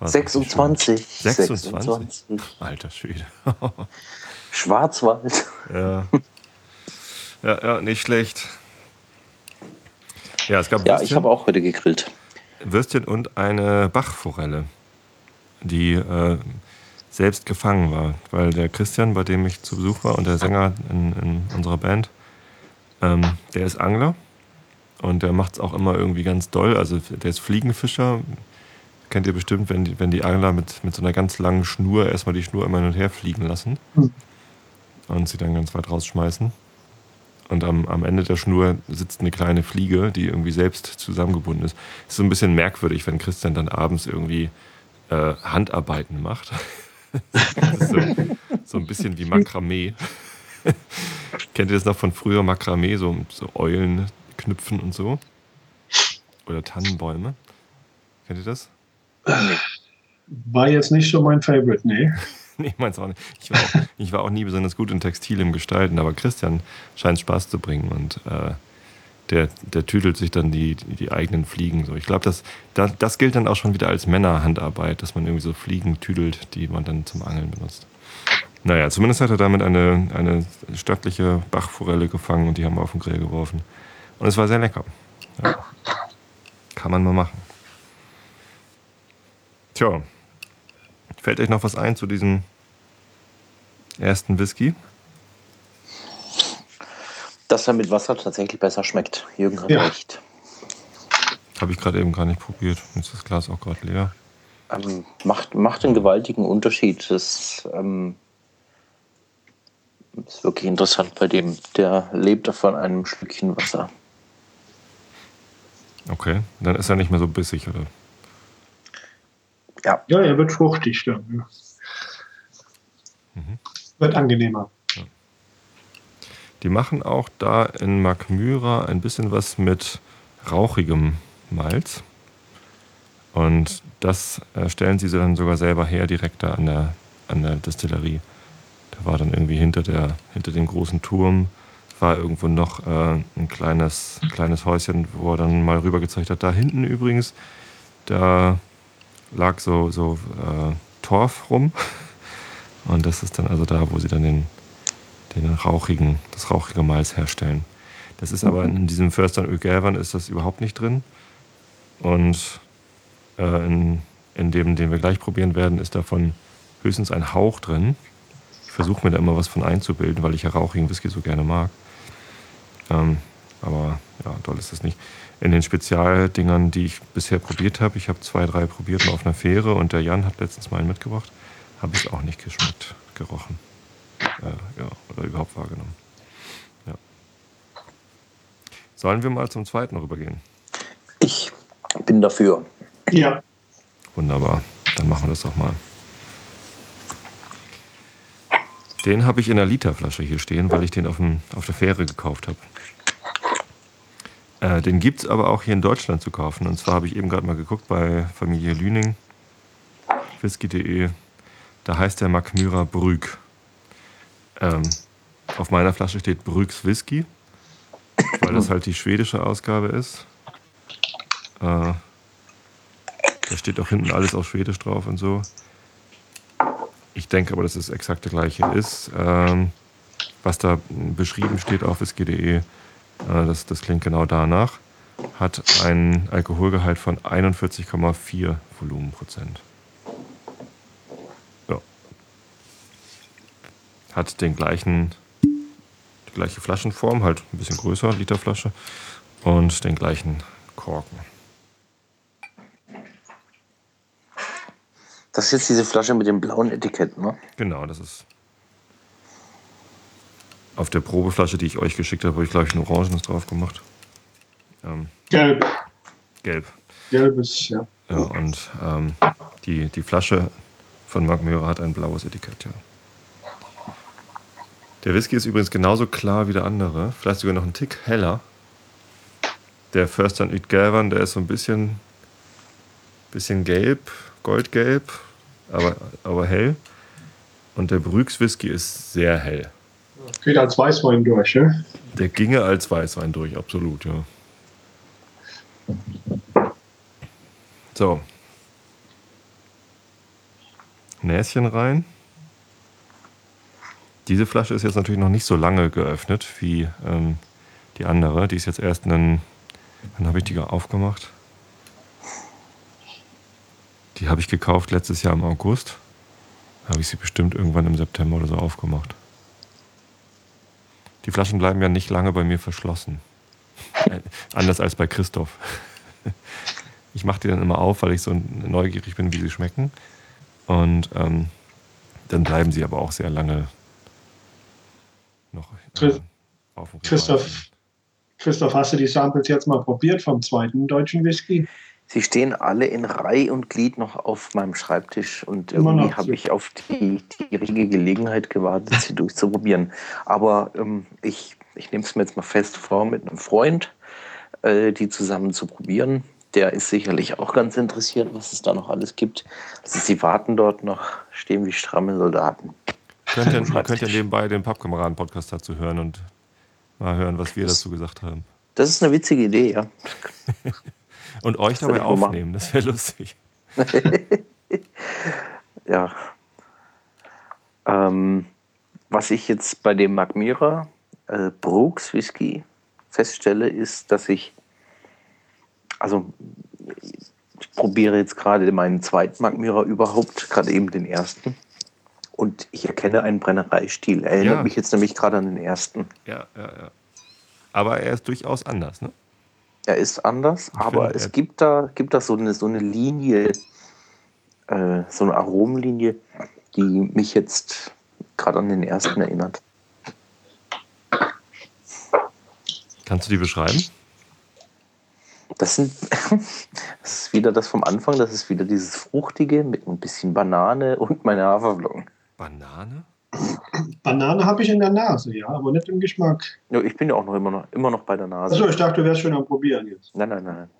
26.
26. 26. Alter Schwede.
Schwarzwald.
Ja. ja. Ja, nicht schlecht.
Ja, es gab ja ich habe auch heute gegrillt.
Würstchen und eine Bachforelle, die äh, selbst gefangen war. Weil der Christian, bei dem ich zu Besuch war, und der Sänger in, in unserer Band, ähm, der ist Angler und der macht es auch immer irgendwie ganz doll. Also der ist Fliegenfischer. Kennt ihr bestimmt, wenn die, wenn die Angler mit, mit so einer ganz langen Schnur erstmal die Schnur immer hin und her fliegen lassen hm. und sie dann ganz weit rausschmeißen. Und am, am Ende der Schnur sitzt eine kleine Fliege, die irgendwie selbst zusammengebunden ist. Ist so ein bisschen merkwürdig, wenn Christian dann abends irgendwie äh, Handarbeiten macht. so, so, ein bisschen wie Makramee. Kennt ihr das noch von früher Makramee, so, so Eulen knüpfen und so? Oder Tannenbäume? Kennt ihr das?
War jetzt nicht so mein Favorite, nee.
nee, meins auch nicht. Ich war auch, ich war auch nie besonders gut in Textil im Gestalten, aber Christian scheint Spaß zu bringen und äh, der, der tüdelt sich dann die, die eigenen Fliegen so. Ich glaube, das, das, das gilt dann auch schon wieder als Männerhandarbeit, dass man irgendwie so Fliegen tüdelt, die man dann zum Angeln benutzt. Naja, zumindest hat er damit eine, eine stattliche Bachforelle gefangen und die haben wir auf den Grill geworfen. Und es war sehr lecker. Ja. Kann man mal machen. Tja, fällt euch noch was ein zu diesem ersten Whisky?
Dass er mit Wasser tatsächlich besser schmeckt. Jürgen hat ja. recht.
Habe ich gerade eben gar nicht probiert. Jetzt ist das Glas auch gerade leer.
Ähm, macht, macht einen gewaltigen Unterschied. Das ähm, ist wirklich interessant bei dem. Der lebt von einem Stückchen Wasser.
Okay, dann ist er nicht mehr so bissig, oder?
Ja. Ja, er wird fruchtig dann. Ja. Mhm. Wird angenehmer.
Die machen auch da in Magmyra ein bisschen was mit rauchigem Malz. Und das stellen sie dann sogar selber her, direkt da an der, an der Destillerie. Da war dann irgendwie hinter, der, hinter dem großen Turm war irgendwo noch äh, ein kleines, kleines Häuschen, wo er dann mal rüber gezeigt hat. Da hinten übrigens, da lag so, so äh, Torf rum. Und das ist dann also da, wo sie dann den, den rauchigen, das rauchige Malz herstellen. Das ist aber in diesem Förstern Ölgelbern ist das überhaupt nicht drin. Und äh, in, in dem, den wir gleich probieren werden, ist davon höchstens ein Hauch drin. Ich versuche mir da immer was von einzubilden, weil ich ja rauchigen Whisky so gerne mag. Ähm, aber ja, toll ist das nicht. In den Spezialdingern, die ich bisher probiert habe, ich habe zwei, drei probiert mal auf einer Fähre und der Jan hat letztens mal einen mitgebracht, habe ich auch nicht geschmeckt, gerochen. Äh, ja, oder überhaupt wahrgenommen. Ja. Sollen wir mal zum zweiten rübergehen?
Ich bin dafür.
Ja.
Wunderbar. Dann machen wir das doch mal. Den habe ich in einer Literflasche hier stehen, weil ich den auf, dem, auf der Fähre gekauft habe. Äh, den gibt es aber auch hier in Deutschland zu kaufen. Und zwar habe ich eben gerade mal geguckt bei Familie Lüning, whisky.de. Da heißt der Makmyra Brüg. Ähm, auf meiner Flasche steht Brügs Whisky, weil das halt die schwedische Ausgabe ist. Äh, da steht auch hinten alles auf Schwedisch drauf und so. Ich denke aber, dass es exakt der gleiche ist. Ähm, was da beschrieben steht auf whisky.de, äh, das, das klingt genau danach, hat einen Alkoholgehalt von 41,4 Volumenprozent. Hat den gleichen, die gleiche Flaschenform, halt ein bisschen größer, Literflasche, und den gleichen Korken.
Das ist jetzt diese Flasche mit dem blauen Etikett, ne?
Genau, das ist auf der Probeflasche, die ich euch geschickt habe, habe ich, glaube ich, ein Orangenes drauf gemacht. Ähm,
Gelb.
gelb.
Gelbes, ja.
Ja, und ähm, die, die Flasche von Mark Möhrer hat ein blaues Etikett, ja. Der Whisky ist übrigens genauso klar wie der andere, vielleicht sogar noch ein Tick heller. Der First and Eat Galvan, der ist so ein bisschen, bisschen gelb, goldgelb, aber, aber hell. Und der Brüx Whisky ist sehr hell.
Geht als Weißwein durch, ne?
Der ginge als Weißwein durch, absolut, ja. So. Näschen rein. Diese Flasche ist jetzt natürlich noch nicht so lange geöffnet wie ähm, die andere. Die ist jetzt erst einen. Wann habe ich die aufgemacht? Die habe ich gekauft letztes Jahr im August. Habe ich sie bestimmt irgendwann im September oder so aufgemacht. Die Flaschen bleiben ja nicht lange bei mir verschlossen. Äh, anders als bei Christoph. Ich mache die dann immer auf, weil ich so neugierig bin, wie sie schmecken. Und ähm, dann bleiben sie aber auch sehr lange äh, Regal.
Christoph, Christoph, hast du die Samples jetzt mal probiert vom zweiten deutschen Whisky?
Sie stehen alle in Reihe und Glied noch auf meinem Schreibtisch und
Immer
irgendwie
noch.
habe ich auf die, die richtige Gelegenheit gewartet, sie durchzuprobieren. Aber ähm, ich, ich nehme es mir jetzt mal fest vor, mit einem Freund äh, die zusammen zu probieren. Der ist sicherlich auch ganz interessiert, was es da noch alles gibt. Also sie warten dort noch, stehen wie stramme Soldaten.
Könnt ihr, ihr könnt ja nebenbei den Pappkameraden-Podcast dazu hören und mal hören, was wir dazu gesagt haben.
Das ist eine witzige Idee, ja.
Und euch
soll
dabei aufnehmen, das wäre lustig.
Ja. Ähm, was ich jetzt bei dem Magmira äh, Brooks Whisky feststelle, ist, dass ich, also ich probiere jetzt gerade meinen zweiten Magmira überhaupt, gerade eben den ersten. Und ich erkenne einen Brennereistil. Er erinnert
Ja.
mich jetzt nämlich gerade an den ersten.
Ja, ja, ja. Aber er ist durchaus anders, ne?
Er ist anders, aber
finde,
es gibt da, gibt da so, eine, so eine Linie, äh, so eine Aromenlinie, die mich jetzt gerade an den ersten erinnert.
Kannst du die beschreiben?
Das, sind, das ist wieder das vom Anfang, das ist wieder dieses Fruchtige mit ein bisschen Banane und meine Haferflocken.
Banane?
Banane habe ich in der Nase, ja, aber nicht im Geschmack.
Ja, ich bin ja auch noch immer noch, immer noch bei der Nase.
Achso, ich dachte, du wärst schon am Probieren jetzt.
Nein, nein, nein.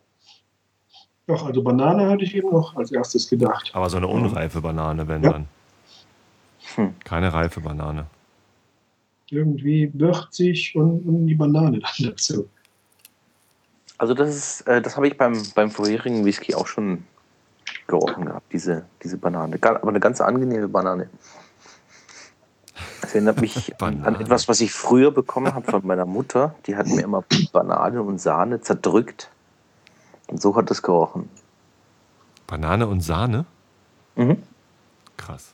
Doch, also Banane hatte ich eben noch als erstes gedacht.
Aber so eine unreife Banane, wenn
Ja.
dann.
Hm.
Keine reife Banane.
Irgendwie würzig und, und die Banane dann dazu.
Also das ist, äh, das habe ich beim, beim vorherigen Whisky auch schon gerochen gehabt, diese, diese Banane. Aber eine ganz angenehme Banane. Das erinnert mich an, etwas, was ich früher bekommen habe von meiner Mutter. Die hat mir immer Banane und Sahne zerdrückt. Und so hat es gerochen.
Banane und Sahne?
Mhm.
Krass.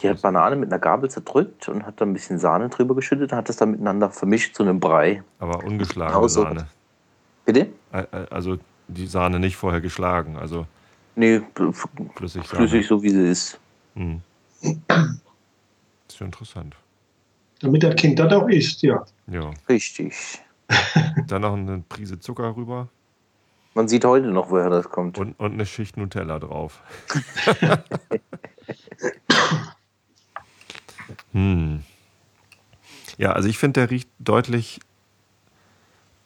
Die hat Banane mit einer Gabel zerdrückt und hat dann ein bisschen Sahne drüber geschüttet und hat das dann miteinander vermischt zu einem Brei.
Aber ungeschlagene
Genau so.
Sahne.
Bitte?
Also die Sahne nicht vorher geschlagen, also
Nee,
flüssig
flüssig so wie sie ist.
Hm. Ist schon interessant.
Damit das Kind das auch isst, ja.
Ja.
Richtig.
Dann noch eine Prise Zucker rüber
Man sieht heute noch, woher das kommt.
und, und eine Schicht Nutella drauf. hm. Ja, also ich finde, der riecht deutlich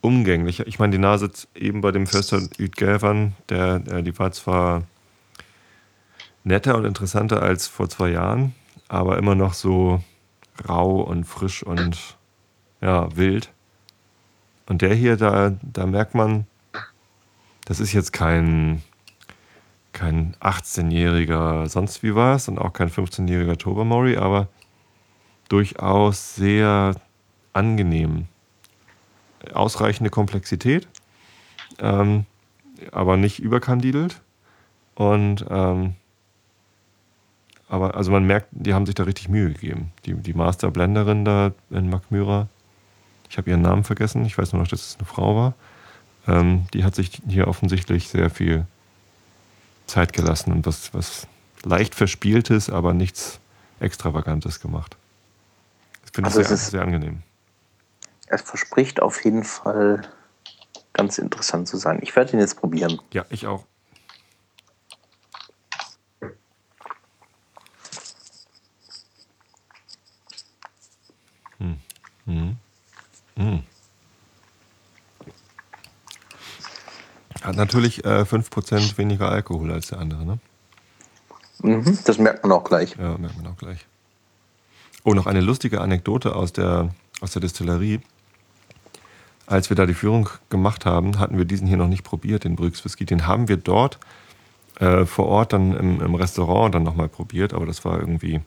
umgänglicher. Ich meine, die Nase eben bei dem Förster Ütgelvern, der, der, die war zwar netter und interessanter als vor zwei Jahren, aber immer noch so rau und frisch und ja, wild. Und der hier, da, da merkt man, das ist jetzt kein, kein 18-jähriger sonst wie was und auch kein 15-jähriger Tobermory, aber durchaus sehr angenehm. Ausreichende Komplexität, ähm, aber nicht überkandidelt. Und ähm, aber also man merkt, die haben sich da richtig Mühe gegeben. Die, die Master Blenderin da in Macmyra, ich habe ihren Namen vergessen, ich weiß nur noch, dass es eine Frau war. Ähm, die hat sich hier offensichtlich sehr viel Zeit gelassen und was, was leicht Verspieltes, aber nichts Extravagantes gemacht. Das finde also ich sehr, sehr angenehm.
Es verspricht auf jeden Fall ganz interessant zu sein. Ich werde ihn jetzt probieren.
Ja, ich auch. Hat natürlich äh, 5% weniger Alkohol als der andere, ne?
Mhm, das merkt man auch gleich.
Ja, merkt man auch gleich. Oh, noch eine lustige Anekdote aus der, aus der Distillerie. Als wir da die Führung gemacht haben, hatten wir diesen hier noch nicht probiert, den Brüx Whisky. Den haben wir dort äh, vor Ort dann im, im Restaurant dann nochmal probiert, aber das war irgendwie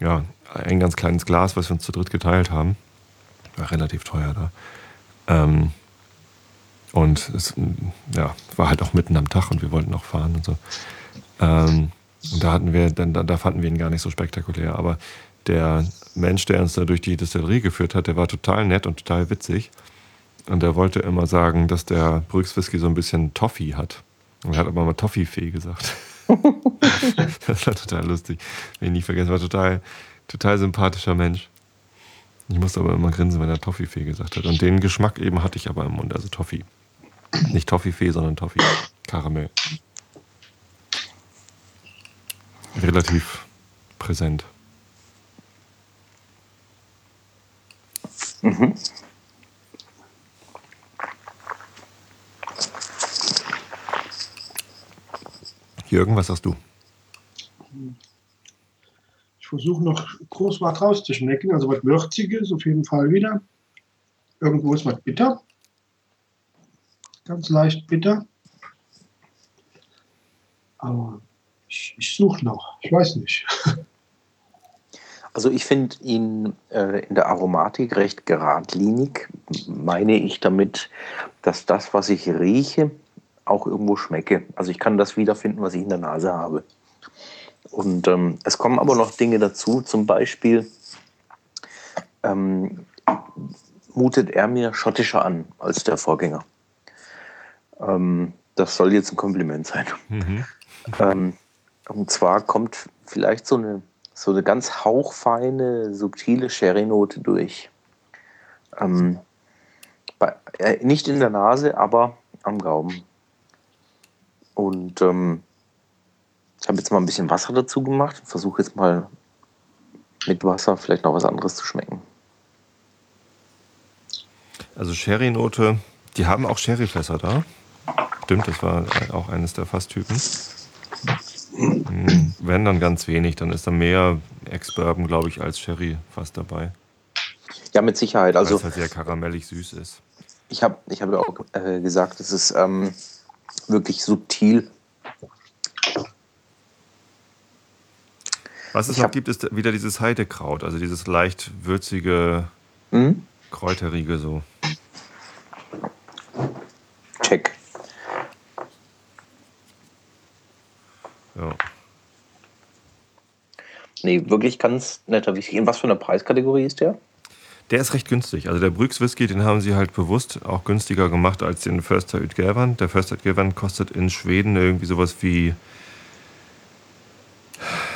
ja, ein ganz kleines Glas, was wir uns zu dritt geteilt haben. War relativ teuer da. Ähm, und es ja, war halt auch mitten am Tag und wir wollten noch fahren und so. Ähm, und da hatten wir, dann, da fanden wir ihn gar nicht so spektakulär. Aber der Mensch, der uns da durch die Distillerie geführt hat, der war total nett und total witzig. Und der wollte immer sagen, dass der Brüx Whisky so ein bisschen Toffee hat. Und er hat aber mal Toffee-Fee gesagt. das war total lustig. Will ich nie vergessen. War total, total sympathischer Mensch. Ich musste aber immer grinsen, wenn er Toffee-Fee gesagt hat. Und den Geschmack eben hatte ich aber im Mund, also Toffee. Nicht Toffee-Fee, sondern Toffee. Karamell. Relativ präsent. Mhm. Jürgen, was sagst du?
Ich versuche noch groß was rauszuschmecken, also was Würziges auf jeden Fall wieder. Irgendwo ist was bitter. Ganz leicht bitter. Aber ich, ich suche noch, ich weiß nicht.
Also ich finde ihn äh, in der Aromatik recht geradlinig. Meine ich damit, dass das, was ich rieche, auch irgendwo schmecke. Also ich kann das wiederfinden, was ich in der Nase habe. Und ähm, es kommen aber noch Dinge dazu. Zum Beispiel ähm, mutet er mir schottischer an als der Vorgänger. Ähm, das soll jetzt ein Kompliment sein. Mhm. Ähm, und zwar kommt vielleicht so eine so eine ganz hauchfeine, subtile Sherry-Note durch. Ähm, bei, äh, nicht in der Nase, aber am Gaumen. Und ähm, ich habe jetzt mal ein bisschen Wasser dazu gemacht. Versuche jetzt mal mit Wasser vielleicht noch was anderes zu schmecken.
Also Sherry-Note, die haben auch Sherryfässer da. Stimmt, das war auch eines der Fasstypen. Hm, wenn dann ganz wenig, dann ist da mehr Ex-Bourbon, glaube ich, als Sherry fast dabei.
Ja, mit Sicherheit. Also,
Weil es halt sehr karamellig süß ist.
Ich habe ich hab ja auch äh, gesagt, es ist ähm, wirklich subtil.
Was es ich noch gibt, ist wieder dieses Heidekraut, also dieses leicht würzige, mhm. kräuterige so. Ja.
Nee, wirklich ganz netter Whisky. In was für einer Preiskategorie ist der?
Der ist recht günstig. Also der Brüx Whisky, den haben sie halt bewusst auch günstiger gemacht als den Förster Utgävern. Der Förster Utgävern kostet in Schweden irgendwie sowas wie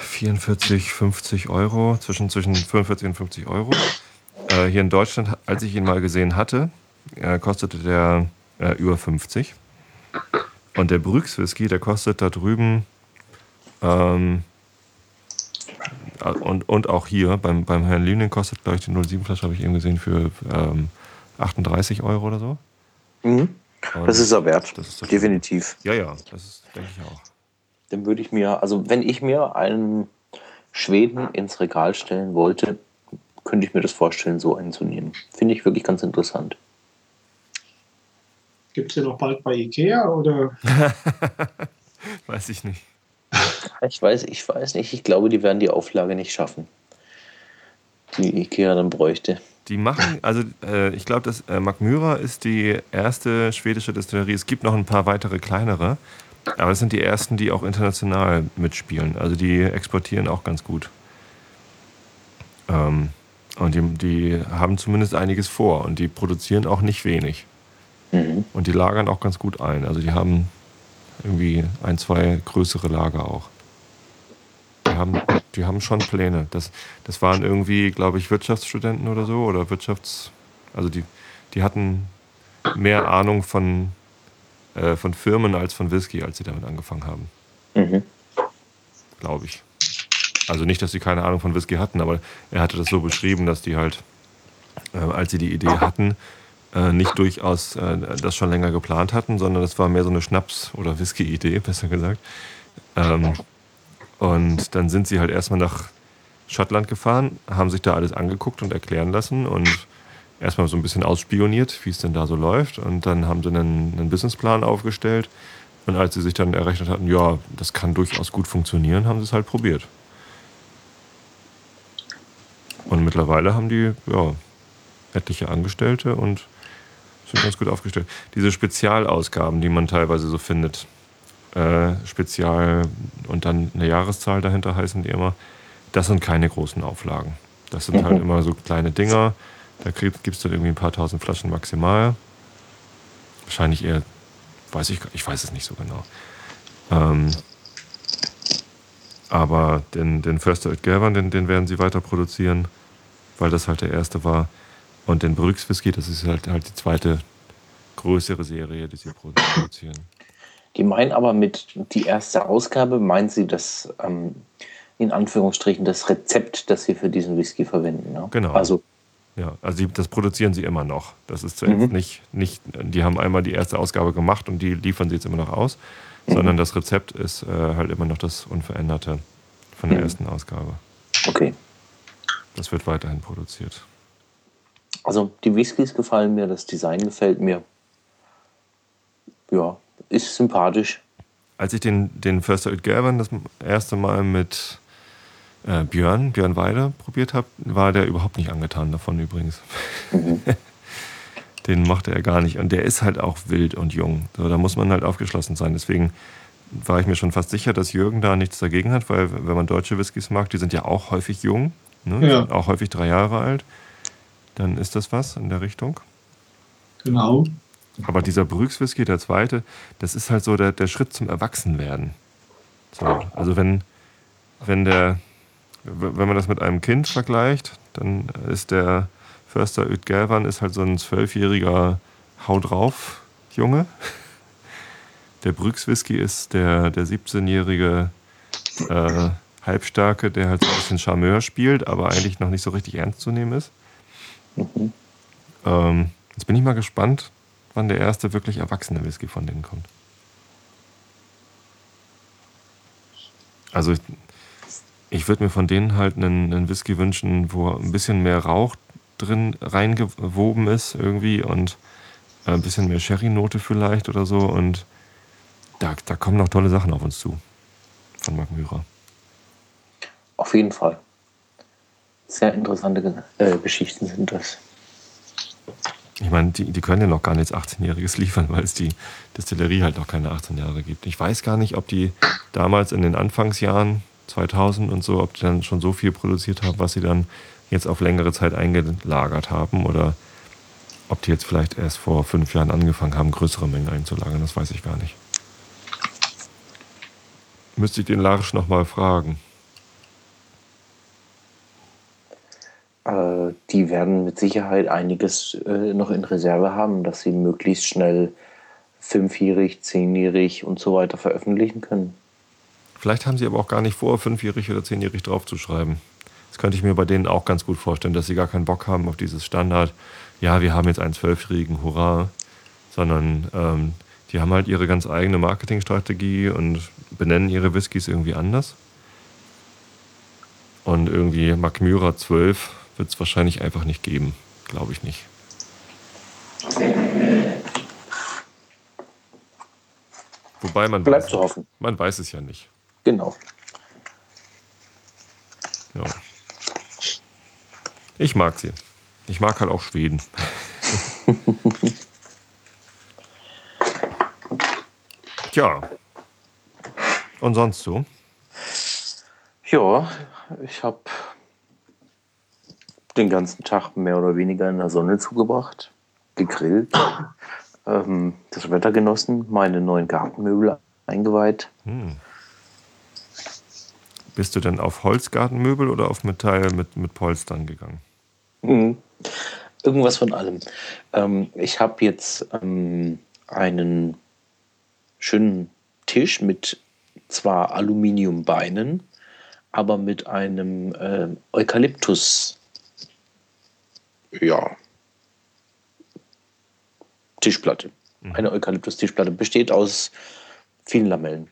44, 50 Euro, zwischen, zwischen 45 und 50 Euro. Äh, hier in Deutschland, als ich ihn mal gesehen hatte, äh, kostete der äh, über 50. Und der Brüx Whisky, der kostet da drüben ähm, und, und auch hier beim, beim Herrn Lüning kostet, glaube ich, die 07-Flasche, habe ich eben gesehen, für ähm, 38 Euro oder so.
Mhm. Das ist er wert, ist definitiv.
Ja, ja, das denke ich auch.
Dann würde ich mir, also wenn ich mir einen Schweden ins Regal stellen wollte, könnte ich mir das vorstellen, so einzunehmen. Finde ich wirklich ganz interessant.
Gibt es den noch bald bei Ikea oder?
Weiß ich nicht.
Ich weiß, ich weiß nicht. Ich glaube, die werden die Auflage nicht schaffen. Die Ikea dann bräuchte.
Die machen, also äh, ich glaube, dass äh, Magmyra ist die erste schwedische Destillerie. Es gibt noch ein paar weitere kleinere, aber es sind die ersten, die auch international mitspielen. Also die exportieren auch ganz gut. Ähm, und die, die haben zumindest einiges vor und die produzieren auch nicht wenig.
Mhm.
Und die lagern auch ganz gut ein. Also die haben irgendwie ein, zwei größere Lager auch. Die haben, die haben schon Pläne. Das, das waren irgendwie, glaube ich, Wirtschaftsstudenten oder so oder Wirtschafts... Also die, die hatten mehr Ahnung von, äh, von Firmen als von Whisky, als sie damit angefangen haben.
Mhm.
Glaube ich. Also nicht, dass sie keine Ahnung von Whisky hatten, aber er hatte das so beschrieben, dass die halt, äh, als sie die Idee hatten, äh, nicht durchaus äh, das schon länger geplant hatten, sondern es war mehr so eine Schnaps- oder Whisky-Idee, besser gesagt. Ähm, und dann sind sie halt erstmal nach Schottland gefahren, haben sich da alles angeguckt und erklären lassen und erstmal so ein bisschen ausspioniert, wie es denn da so läuft. Und dann haben sie einen, einen Businessplan aufgestellt. Und als sie sich dann errechnet hatten, ja, das kann durchaus gut funktionieren, haben sie es halt probiert. Und mittlerweile haben die ja, etliche Angestellte und sind ganz gut aufgestellt. Diese Spezialausgaben, die man teilweise so findet, äh, Spezial und dann eine Jahreszahl dahinter heißen die immer, das sind keine großen Auflagen. Das sind halt immer so kleine Dinger. Da gibt es dann irgendwie ein paar tausend Flaschen maximal. Wahrscheinlich eher, weiß ich, ich weiß es nicht so genau. Ähm, aber den, den Förster Gelbern, den, den werden sie weiter produzieren, weil das halt der erste war. Und den Brüx Whisky, das ist halt, halt die zweite größere Serie, die sie produzieren.
Die meinen aber mit die erste Ausgabe, meint sie das ähm, in Anführungsstrichen das Rezept, das sie für diesen Whisky verwenden. Ne?
Genau.
Also
Ja, also das produzieren sie immer noch. Das ist zuerst
Mhm.
nicht, nicht, die haben einmal die erste Ausgabe gemacht und die liefern sie jetzt immer noch aus, sondern das Rezept ist äh, halt immer noch das Unveränderte von der
Mhm.
ersten Ausgabe.
okay.
Das wird weiterhin produziert.
Also die Whiskys gefallen mir, das Design gefällt mir. Ja, ist sympathisch.
Als ich den, den Förster Utgerben das erste Mal mit äh, Björn, Björn Weide probiert habe, war der überhaupt nicht angetan davon übrigens. den mochte er gar nicht. Und der ist halt auch wild und jung. So, da muss man halt aufgeschlossen sein. Deswegen war ich mir schon fast sicher, dass Jürgen da nichts dagegen hat, weil wenn man deutsche Whiskys mag, die sind ja auch häufig jung, ne?
Ja.
sind auch häufig drei Jahre alt, dann ist das was in der Richtung.
Genau.
Aber dieser Brüx Whisky, der zweite, das ist halt so der, der Schritt zum Erwachsenwerden. So, also wenn, wenn der, wenn man das mit einem Kind vergleicht, dann ist der Förster Utgervan ist halt so ein zwölfjähriger Hau drauf Junge. Der Brüx Whisky ist der, der 17-jährige äh, Halbstarke, der halt so ein bisschen Charmeur spielt, aber eigentlich noch nicht so richtig ernst zu nehmen ist.
Mhm.
Ähm, jetzt bin ich mal gespannt, wann der erste wirklich erwachsene Whisky von denen kommt. Also ich, ich würde mir von denen halt einen, einen Whisky wünschen, wo ein bisschen mehr Rauch drin reingewoben ist irgendwie und äh, ein bisschen mehr Sherry-Note vielleicht oder so und da, da kommen noch tolle Sachen auf uns zu von Mark Myra.
Auf jeden Fall. Sehr interessante äh, Geschichten sind das.
Ich meine, die, die können ja noch gar nichts 18-Jähriges liefern, weil es die Destillerie halt noch keine 18 Jahre gibt. Ich weiß gar nicht, ob die damals in den Anfangsjahren 2000 und so, ob die dann schon so viel produziert haben, was sie dann jetzt auf längere Zeit eingelagert haben oder ob die jetzt vielleicht erst vor fünf Jahren angefangen haben, größere Mengen einzulagern. Das weiß ich gar nicht. Müsste ich den Larsch nochmal fragen.
Äh, die werden mit Sicherheit einiges äh, noch in Reserve haben, dass sie möglichst schnell fünfjährig, zehnjährig und so weiter veröffentlichen können.
Vielleicht haben sie aber auch gar nicht vor, fünfjährig oder zehnjährig draufzuschreiben. Das könnte ich mir bei denen auch ganz gut vorstellen, dass sie gar keinen Bock haben auf dieses Standard, ja, wir haben jetzt einen Zwölfjährigen, hurra, sondern ähm, die haben halt ihre ganz eigene Marketingstrategie und benennen ihre Whiskys irgendwie anders. Und irgendwie Macmyra 12 wird es wahrscheinlich einfach nicht geben, glaube ich nicht. Wo, Wobei man
Bleibt
weiß,
zu hoffen.
man weiß es ja nicht.
Genau.
Ja. Ich mag sie. Ich mag halt auch Schweden. Tja. Und sonst so?
Ja, ich habe den ganzen Tag mehr oder weniger in der Sonne zugebracht, gegrillt, ähm, das Wetter genossen, meine neuen Gartenmöbel eingeweiht.
Bist du denn auf Holzgartenmöbel oder auf Metall mit, mit Polstern gegangen?
Mhm. Irgendwas von allem. Ähm, ich habe jetzt ähm, einen schönen Tisch mit zwar Aluminiumbeinen, aber mit einem ähm, Eukalyptus. Ja. Tischplatte. Eine Eukalyptus-Tischplatte besteht aus vielen Lamellen.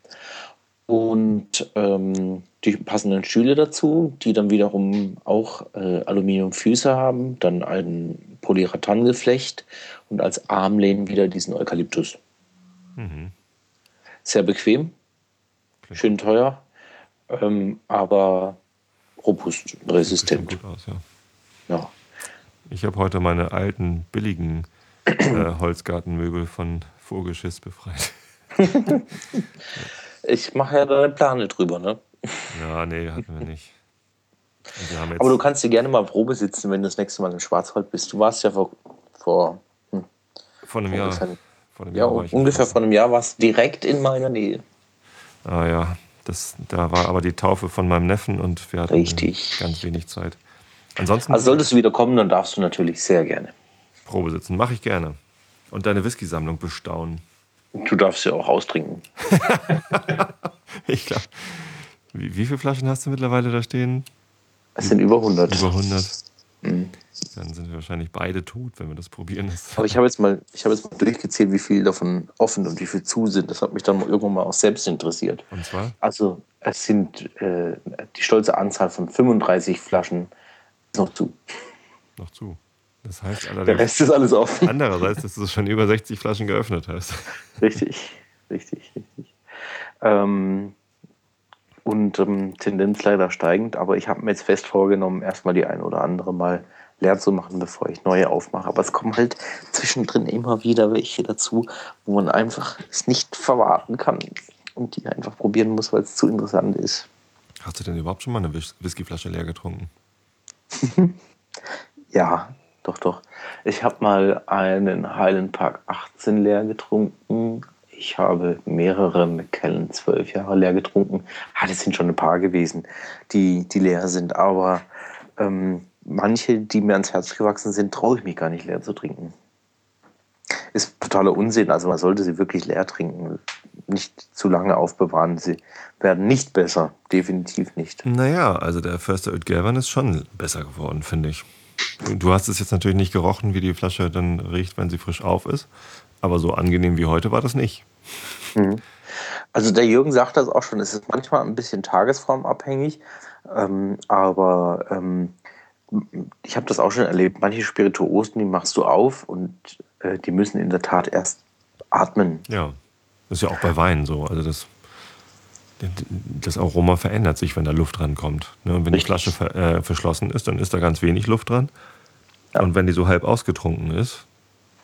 Und ähm, die passenden Stühle dazu, die dann wiederum auch äh, Aluminiumfüße haben, dann ein Polyurethan-Geflecht und als Armlehnen wieder diesen Eukalyptus. Sehr bequem,
Klingt
schön teuer, ähm, aber robust, resistent.
gut aus, ja.
Ja.
Ich habe heute meine alten, billigen äh, Holzgartenmöbel von Vogelschiss befreit.
Ich mache ja da eine Plane drüber, ne?
Ja, nee, hatten wir nicht. Wir
Aber du kannst dir gerne mal Probe sitzen, wenn du das nächste Mal in Schwarzwald bist. Du warst ja vor, vor
vor einem Jahr. Vor einem
ja,
Jahr war ich in
ungefähr vor einem Jahr warst du direkt in meiner Nähe.
Ah ja, das, da war aber die Taufe von meinem Neffen und wir hatten
Richtig.
ganz wenig Zeit. Ansonsten
Also solltest du wieder kommen, dann darfst du natürlich sehr gerne.
Probe sitzen, mache ich gerne. Und deine Whisky-Sammlung bestaunen.
Du darfst ja auch austrinken.
Ich glaube. Wie, wie viele Flaschen hast du mittlerweile da stehen?
Es sind über 100.
Über 100.
Mhm.
Dann sind wir wahrscheinlich beide tot, wenn wir das probieren.
Aber ich habe jetzt, mal- ich habe jetzt mal durchgezählt, wie viel davon offen und wie viel zu sind. Das hat mich dann irgendwann mal auch selbst interessiert.
Und zwar?
Also es sind äh, die stolze Anzahl von 35 Flaschen ist noch zu.
noch zu. Das heißt
Der
allerdings
Rest ist alles offen.
andererseits, dass du schon über 60 Flaschen geöffnet hast.
Richtig, richtig, richtig. Ähm, und ähm, Tendenz leider steigend, aber ich habe mir jetzt fest vorgenommen, erstmal die ein oder andere mal leer zu machen, bevor ich neue aufmache. Aber es kommen halt zwischendrin immer wieder welche dazu, wo man einfach es nicht verwarten kann und die einfach probieren muss, weil es zu interessant ist.
Hast du denn überhaupt schon mal eine Whis- Whiskyflasche leer getrunken?
Ja, doch, doch. Ich habe mal einen Highland Park 18 leer getrunken. Ich habe mehrere Macallan 12 Jahre leer getrunken. Ah, das sind schon ein paar gewesen, die, die leer sind. Aber ähm, manche, die mir ans Herz gewachsen sind, traue ich mich gar nicht leer zu trinken. Ist totaler Unsinn. Also man sollte sie wirklich leer trinken. Nicht zu lange aufbewahren. Sie werden nicht besser. Definitiv nicht.
Naja, also der Förster Oetgavern ist schon besser geworden, finde ich. Du- hast es jetzt natürlich nicht gerochen, wie die Flasche dann riecht, wenn sie frisch auf ist. Aber so angenehm wie heute war das nicht.
Also der Jürgen sagt das auch schon, es ist manchmal ein bisschen tagesformabhängig, ähm, aber ähm, ich habe das auch schon erlebt. Manche Spirituosen, die machst du auf und äh, die müssen in der Tat erst atmen.
Ja, das ist ja auch bei Wein so. Also das, das Aroma verändert sich, wenn da Luft rankommt. Ne? Und wenn die
Richtig.
Flasche ver, äh, verschlossen ist, dann ist da ganz wenig Luft dran.
Ja.
Und wenn die so halb ausgetrunken ist,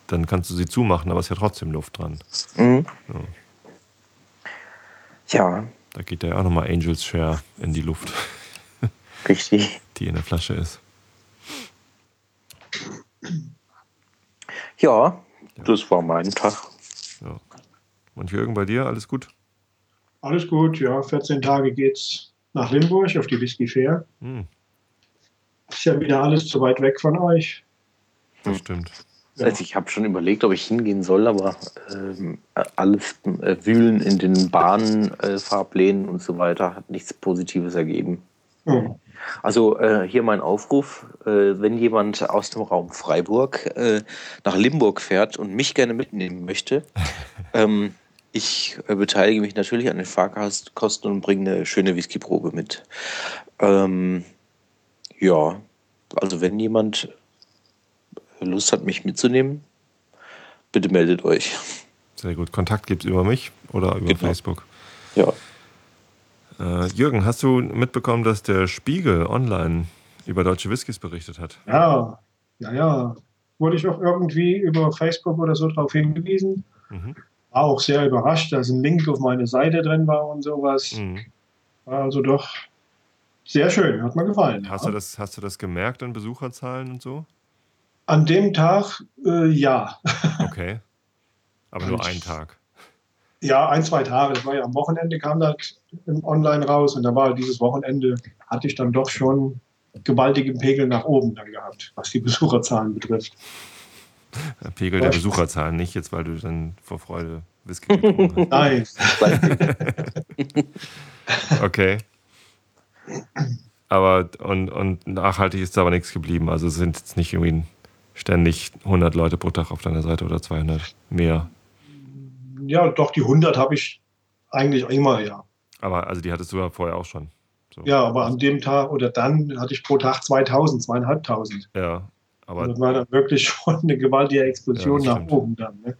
dann kannst du sie zumachen, aber es ist ja trotzdem Luft dran.
Mhm. Ja,
Da geht ja auch nochmal Angels Share in die Luft,
richtig.
die in der Flasche ist.
Ja, das war mein Tag.
Ja. Und Jürgen, bei dir alles gut?
Alles gut, ja. 14 Tage geht's nach Limburg auf die Whisky Fair.
Hm,
Ist ja wieder alles zu weit weg von euch.
das stimmt.
Ja.
Also ich habe schon überlegt, ob ich hingehen soll, aber ähm, alles äh, Wühlen in den Bahnen, äh, Fahrplänen und so weiter hat nichts Positives ergeben.
Ja.
Also äh, hier mein Aufruf, äh, wenn jemand aus dem Raum Freiburg äh, nach Limburg fährt und mich gerne mitnehmen möchte, ähm, ich äh, beteilige mich natürlich an den Fahrkosten und bringe eine schöne Whiskyprobe mit. Ähm, ja, also wenn jemand Lust hat, mich mitzunehmen, bitte meldet euch.
Sehr gut. Kontakt gibt es über mich oder über
Genau.
Facebook.
Ja.
Äh, Jürgen, hast du mitbekommen, dass der Spiegel online über deutsche Whiskys berichtet hat?
Ja, ja, ja. Wurde ich auch irgendwie über Facebook oder so darauf hingewiesen.
Mhm.
War auch sehr überrascht, dass ein Link auf meine Seite drin war und sowas.
Mhm.
War also doch sehr schön, hat mir gefallen.
Hast,
ja.
du das, hast du das gemerkt an Besucherzahlen und so?
An dem Tag, äh, ja.
Okay. Aber nur einen Tag.
Ja, ein, zwei Tage. Das war ja am Wochenende, kam das im Online raus und da war dieses Wochenende, hatte ich dann doch schon gewaltigen Pegel nach oben dann gehabt, was die Besucherzahlen betrifft.
Der Pegel der. Besucherzahlen, nicht jetzt, weil du dann vor Freude Whisky getrunken
Nein,
hast. Okay. Aber und, und nachhaltig ist da aber nichts geblieben. Also sind jetzt nicht irgendwie ständig 100 Leute pro Tag auf deiner Seite oder 200 mehr.
Ja, doch die 100 habe ich eigentlich immer, ja.
Aber also die hattest du ja vorher auch schon. So.
Ja, aber an dem Tag oder dann hatte ich pro Tag 2000, 2500.
Ja. Aber,
Das war dann wirklich schon eine gewaltige Explosion
Ja,
nach oben dann. Ne?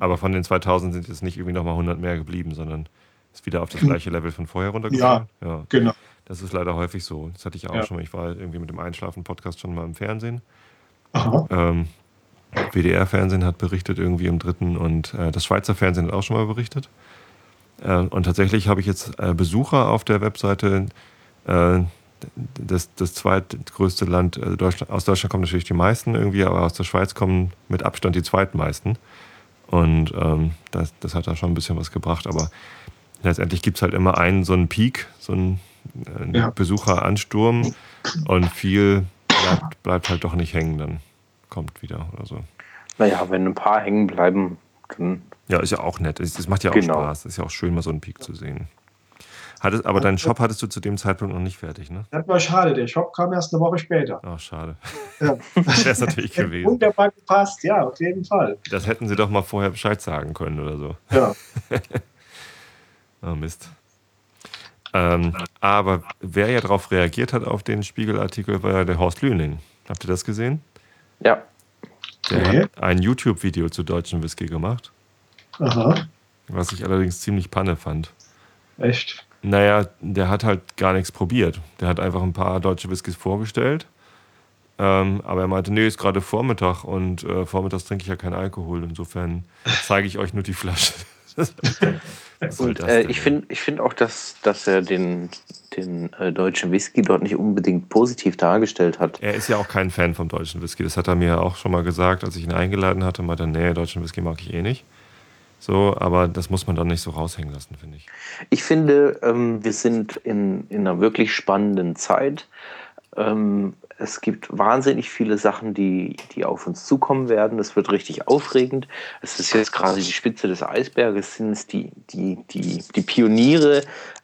aber von den 2000 sind jetzt nicht irgendwie nochmal 100 mehr geblieben, sondern ist wieder auf das gleiche Level von vorher runtergefallen. Ja.
Genau.
Das ist leider häufig so. Das hatte ich auch
Ja.
schon mal. Ich war irgendwie mit dem Einschlafen-Podcast schon mal im Fernsehen.
Aha.
Ähm, WDR-Fernsehen hat berichtet irgendwie im dritten und äh, das Schweizer Fernsehen hat auch schon mal berichtet. Äh, und tatsächlich habe ich jetzt äh, Besucher auf der Webseite. Äh, das, das zweitgrößte Land, äh, Deutschland, aus Deutschland kommen natürlich die meisten irgendwie, aber aus der Schweiz kommen mit Abstand die zweitmeisten. Und ähm, das, das hat da schon ein bisschen was gebracht. Aber letztendlich gibt es halt immer einen so einen Peak, so einen, äh, einen
Ja.
Besucheransturm und viel bleibt, bleibt halt doch nicht hängen, dann kommt wieder oder so.
Naja, wenn ein paar hängen bleiben, dann
Ja, ist ja auch nett. Es es macht ja auch
Genau.
Spaß. Ist ja auch schön, mal so einen Peak zu sehen. Hattest, aber deinen Shop hattest du zu dem Zeitpunkt noch nicht fertig, ne?
Das war schade. Der Shop kam erst eine Woche später.
Ach, schade.
Ja.
Das wäre es natürlich gewesen.
Wunderbar gepasst, ja, auf jeden Fall.
Das hätten sie doch mal vorher Bescheid sagen können oder so.
Ja.
Oh, Mist. Ähm, aber wer ja darauf reagiert hat auf den Spiegelartikel, war ja der Horst Lüning. Habt ihr das gesehen?
Ja.
Der
Nee.
hat ein YouTube-Video zu deutschen Whisky gemacht,
Aha.
was ich allerdings ziemlich panne fand.
Echt.
Naja, der hat halt gar nichts probiert. Der hat einfach ein paar deutsche Whiskys vorgestellt. Ähm, aber er meinte, nee, ist gerade Vormittag und äh, vormittags trinke ich ja keinen Alkohol. Insofern zeige ich euch nur die Flasche.
Und äh, ich finde ich find auch, dass, dass er den, den äh, deutschen Whisky dort nicht unbedingt positiv dargestellt hat.
Er ist ja auch kein Fan vom deutschen Whisky. Das hat er mir auch schon mal gesagt, als ich ihn eingeladen hatte. Meinte, nee, deutschen Whisky mag ich eh nicht. So, aber das muss man dann nicht so raushängen lassen, finde ich.
Ich finde, ähm, wir sind in, in einer wirklich spannenden Zeit. Ähm, es gibt wahnsinnig viele Sachen, die, die auf uns zukommen werden. Es wird richtig aufregend. Es ist jetzt gerade die Spitze des Eisberges, sind es die, die, die, die Pioniere,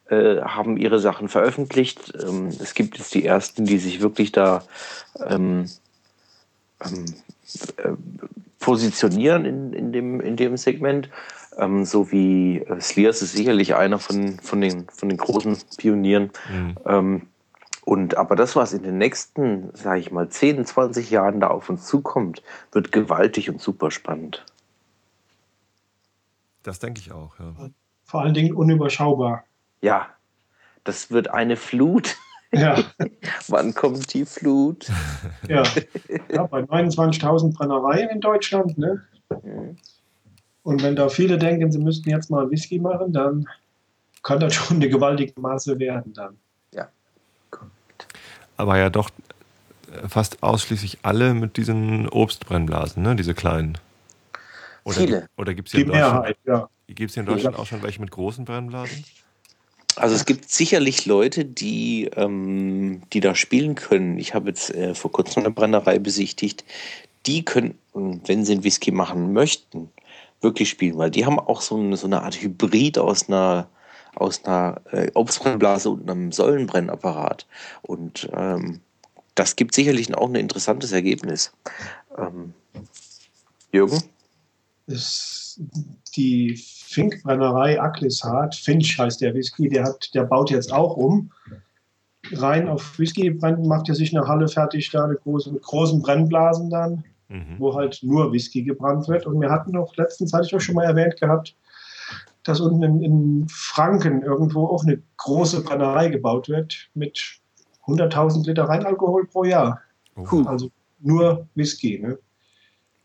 äh, haben ihre Sachen veröffentlicht. Ähm, es gibt jetzt die ersten, die sich wirklich da ähm, ähm, äh, positionieren in, in, dem, in dem Segment. Ähm, so wie äh, Sliers ist sicherlich einer von, von, den, von den großen Pionieren.
Mhm.
Ähm, und aber das, was in den nächsten, sage ich mal, 10, 20 Jahren da auf uns zukommt, wird gewaltig und super spannend.
Das denke ich auch, ja.
Vor allen Dingen unüberschaubar.
Ja, das wird eine Flut.
Ja,
Wann kommt die Flut?
ja. ja bei 29.000 Brennereien in Deutschland. Ne?
Mhm.
Und wenn da viele denken, sie müssten jetzt mal Whisky machen, dann kann das schon eine gewaltige Masse werden dann.
Aber ja doch äh, fast ausschließlich alle mit diesen Obstbrennblasen, ne? Diese kleinen. Oder
Viele.
Gibt, oder gibt es hier, in
Mehrheit, ja.
gibt's hier in Deutschland auch schon welche mit großen Brennblasen?
Also es gibt sicherlich Leute, die, ähm, die da spielen können. Ich habe jetzt äh, vor kurzem eine Brennerei besichtigt. Die können, wenn sie einen Whisky machen möchten, wirklich spielen, weil die haben auch so eine, so eine Art Hybrid aus einer, aus einer äh, Obstbrennblase und einem Säulenbrennapparat. Und ähm, das gibt sicherlich auch ein interessantes Ergebnis. Ähm, Jürgen?
ist die Finkbrennerei Acklishardt, Finch heißt der Whisky, der, hat, der baut jetzt auch um. Rein auf Whisky brennen, macht er sich eine Halle fertig, da eine große, mit großen Brennblasen dann. mhm. wo halt nur Whisky gebrannt wird. Und wir hatten auch letztens, hatte ich auch schon mal erwähnt gehabt, dass unten in, in Franken irgendwo auch eine große Brennerei gebaut wird mit 100.000 Liter Reinalkohol pro Jahr. Oh. Also nur Whisky. Ne?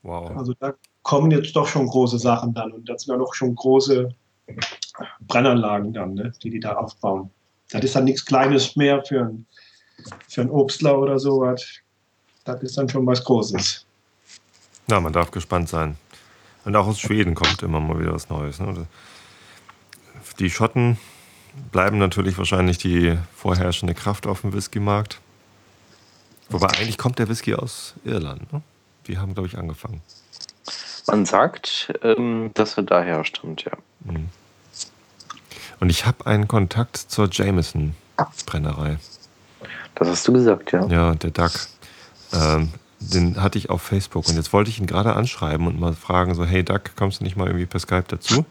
Wow. Also da kommen jetzt doch schon große Sachen dann und das sind dann auch schon große Brennanlagen dann, ne, die die da aufbauen. Das ist dann nichts Kleines mehr für ein, für ein Obstler oder sowas. Das ist dann schon was Großes.
Na, man darf gespannt sein. Und auch aus Schweden kommt immer mal wieder was Neues. Ne? Die Schotten bleiben natürlich wahrscheinlich die vorherrschende Kraft auf dem Whisky-Markt. Wobei eigentlich kommt der Whisky aus Irland. Ne? Die haben, glaube ich, angefangen.
Man sagt, ähm, dass er daher stammt, ja. Mhm.
Und ich habe einen Kontakt zur Jameson-Brennerei.
Das hast du gesagt, ja.
Ja, der Duck. Ähm, den hatte ich auf Facebook und jetzt wollte ich ihn gerade anschreiben und mal fragen, so, hey Duck, kommst du nicht mal irgendwie per Skype dazu?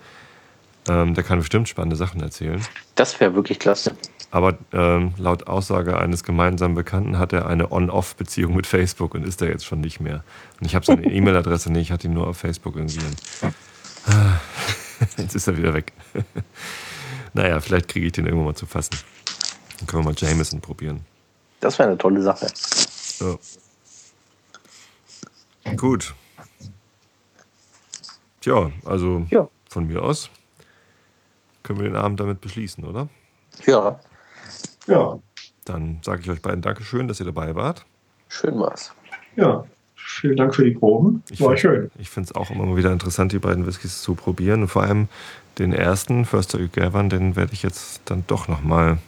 Ähm, der kann bestimmt spannende Sachen erzählen.
Das wäre wirklich klasse.
Aber ähm, laut Aussage eines gemeinsamen Bekannten hat er eine On-Off-Beziehung mit Facebook und ist er jetzt schon nicht mehr. Und ich habe seine E-Mail-Adresse nicht, ich hatte ihn nur auf Facebook irgendwie. Jetzt ist er wieder weg. naja, vielleicht kriege ich den irgendwann mal zu fassen. Dann können wir mal Jameson probieren.
Das wäre eine tolle Sache.
Ja. Gut. Tja, also ja. von mir aus können wir den Abend damit beschließen, oder?
Ja.
Ja.
Dann sage ich euch beiden Dankeschön, dass ihr dabei wart.
Schön war's.
Ja, vielen Dank für die Proben.
Ich War find, schön. Ich finde es auch immer mal wieder interessant, die beiden Whiskys zu probieren. Und vor allem den ersten, Förster Gavin, den werde ich jetzt dann doch nochmal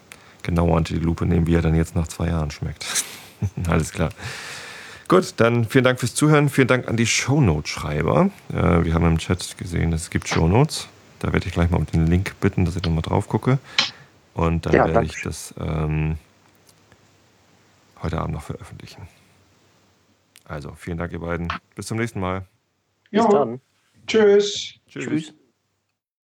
genauer unter die Lupe nehmen, wie er dann jetzt nach zwei Jahren schmeckt. Alles klar. Gut, dann vielen Dank fürs Zuhören. Vielen Dank an die Shownote-Schreiber. Äh, wir haben im Chat gesehen, es gibt Shownotes. Da werde ich gleich mal um den Link bitten, dass ich nochmal drauf gucke. Und dann ja, werde ich das ähm, heute Abend noch veröffentlichen. Also, vielen Dank, ihr beiden. Bis zum nächsten Mal.
Bis dann. Tschüss.
Tschüss. Tschüss.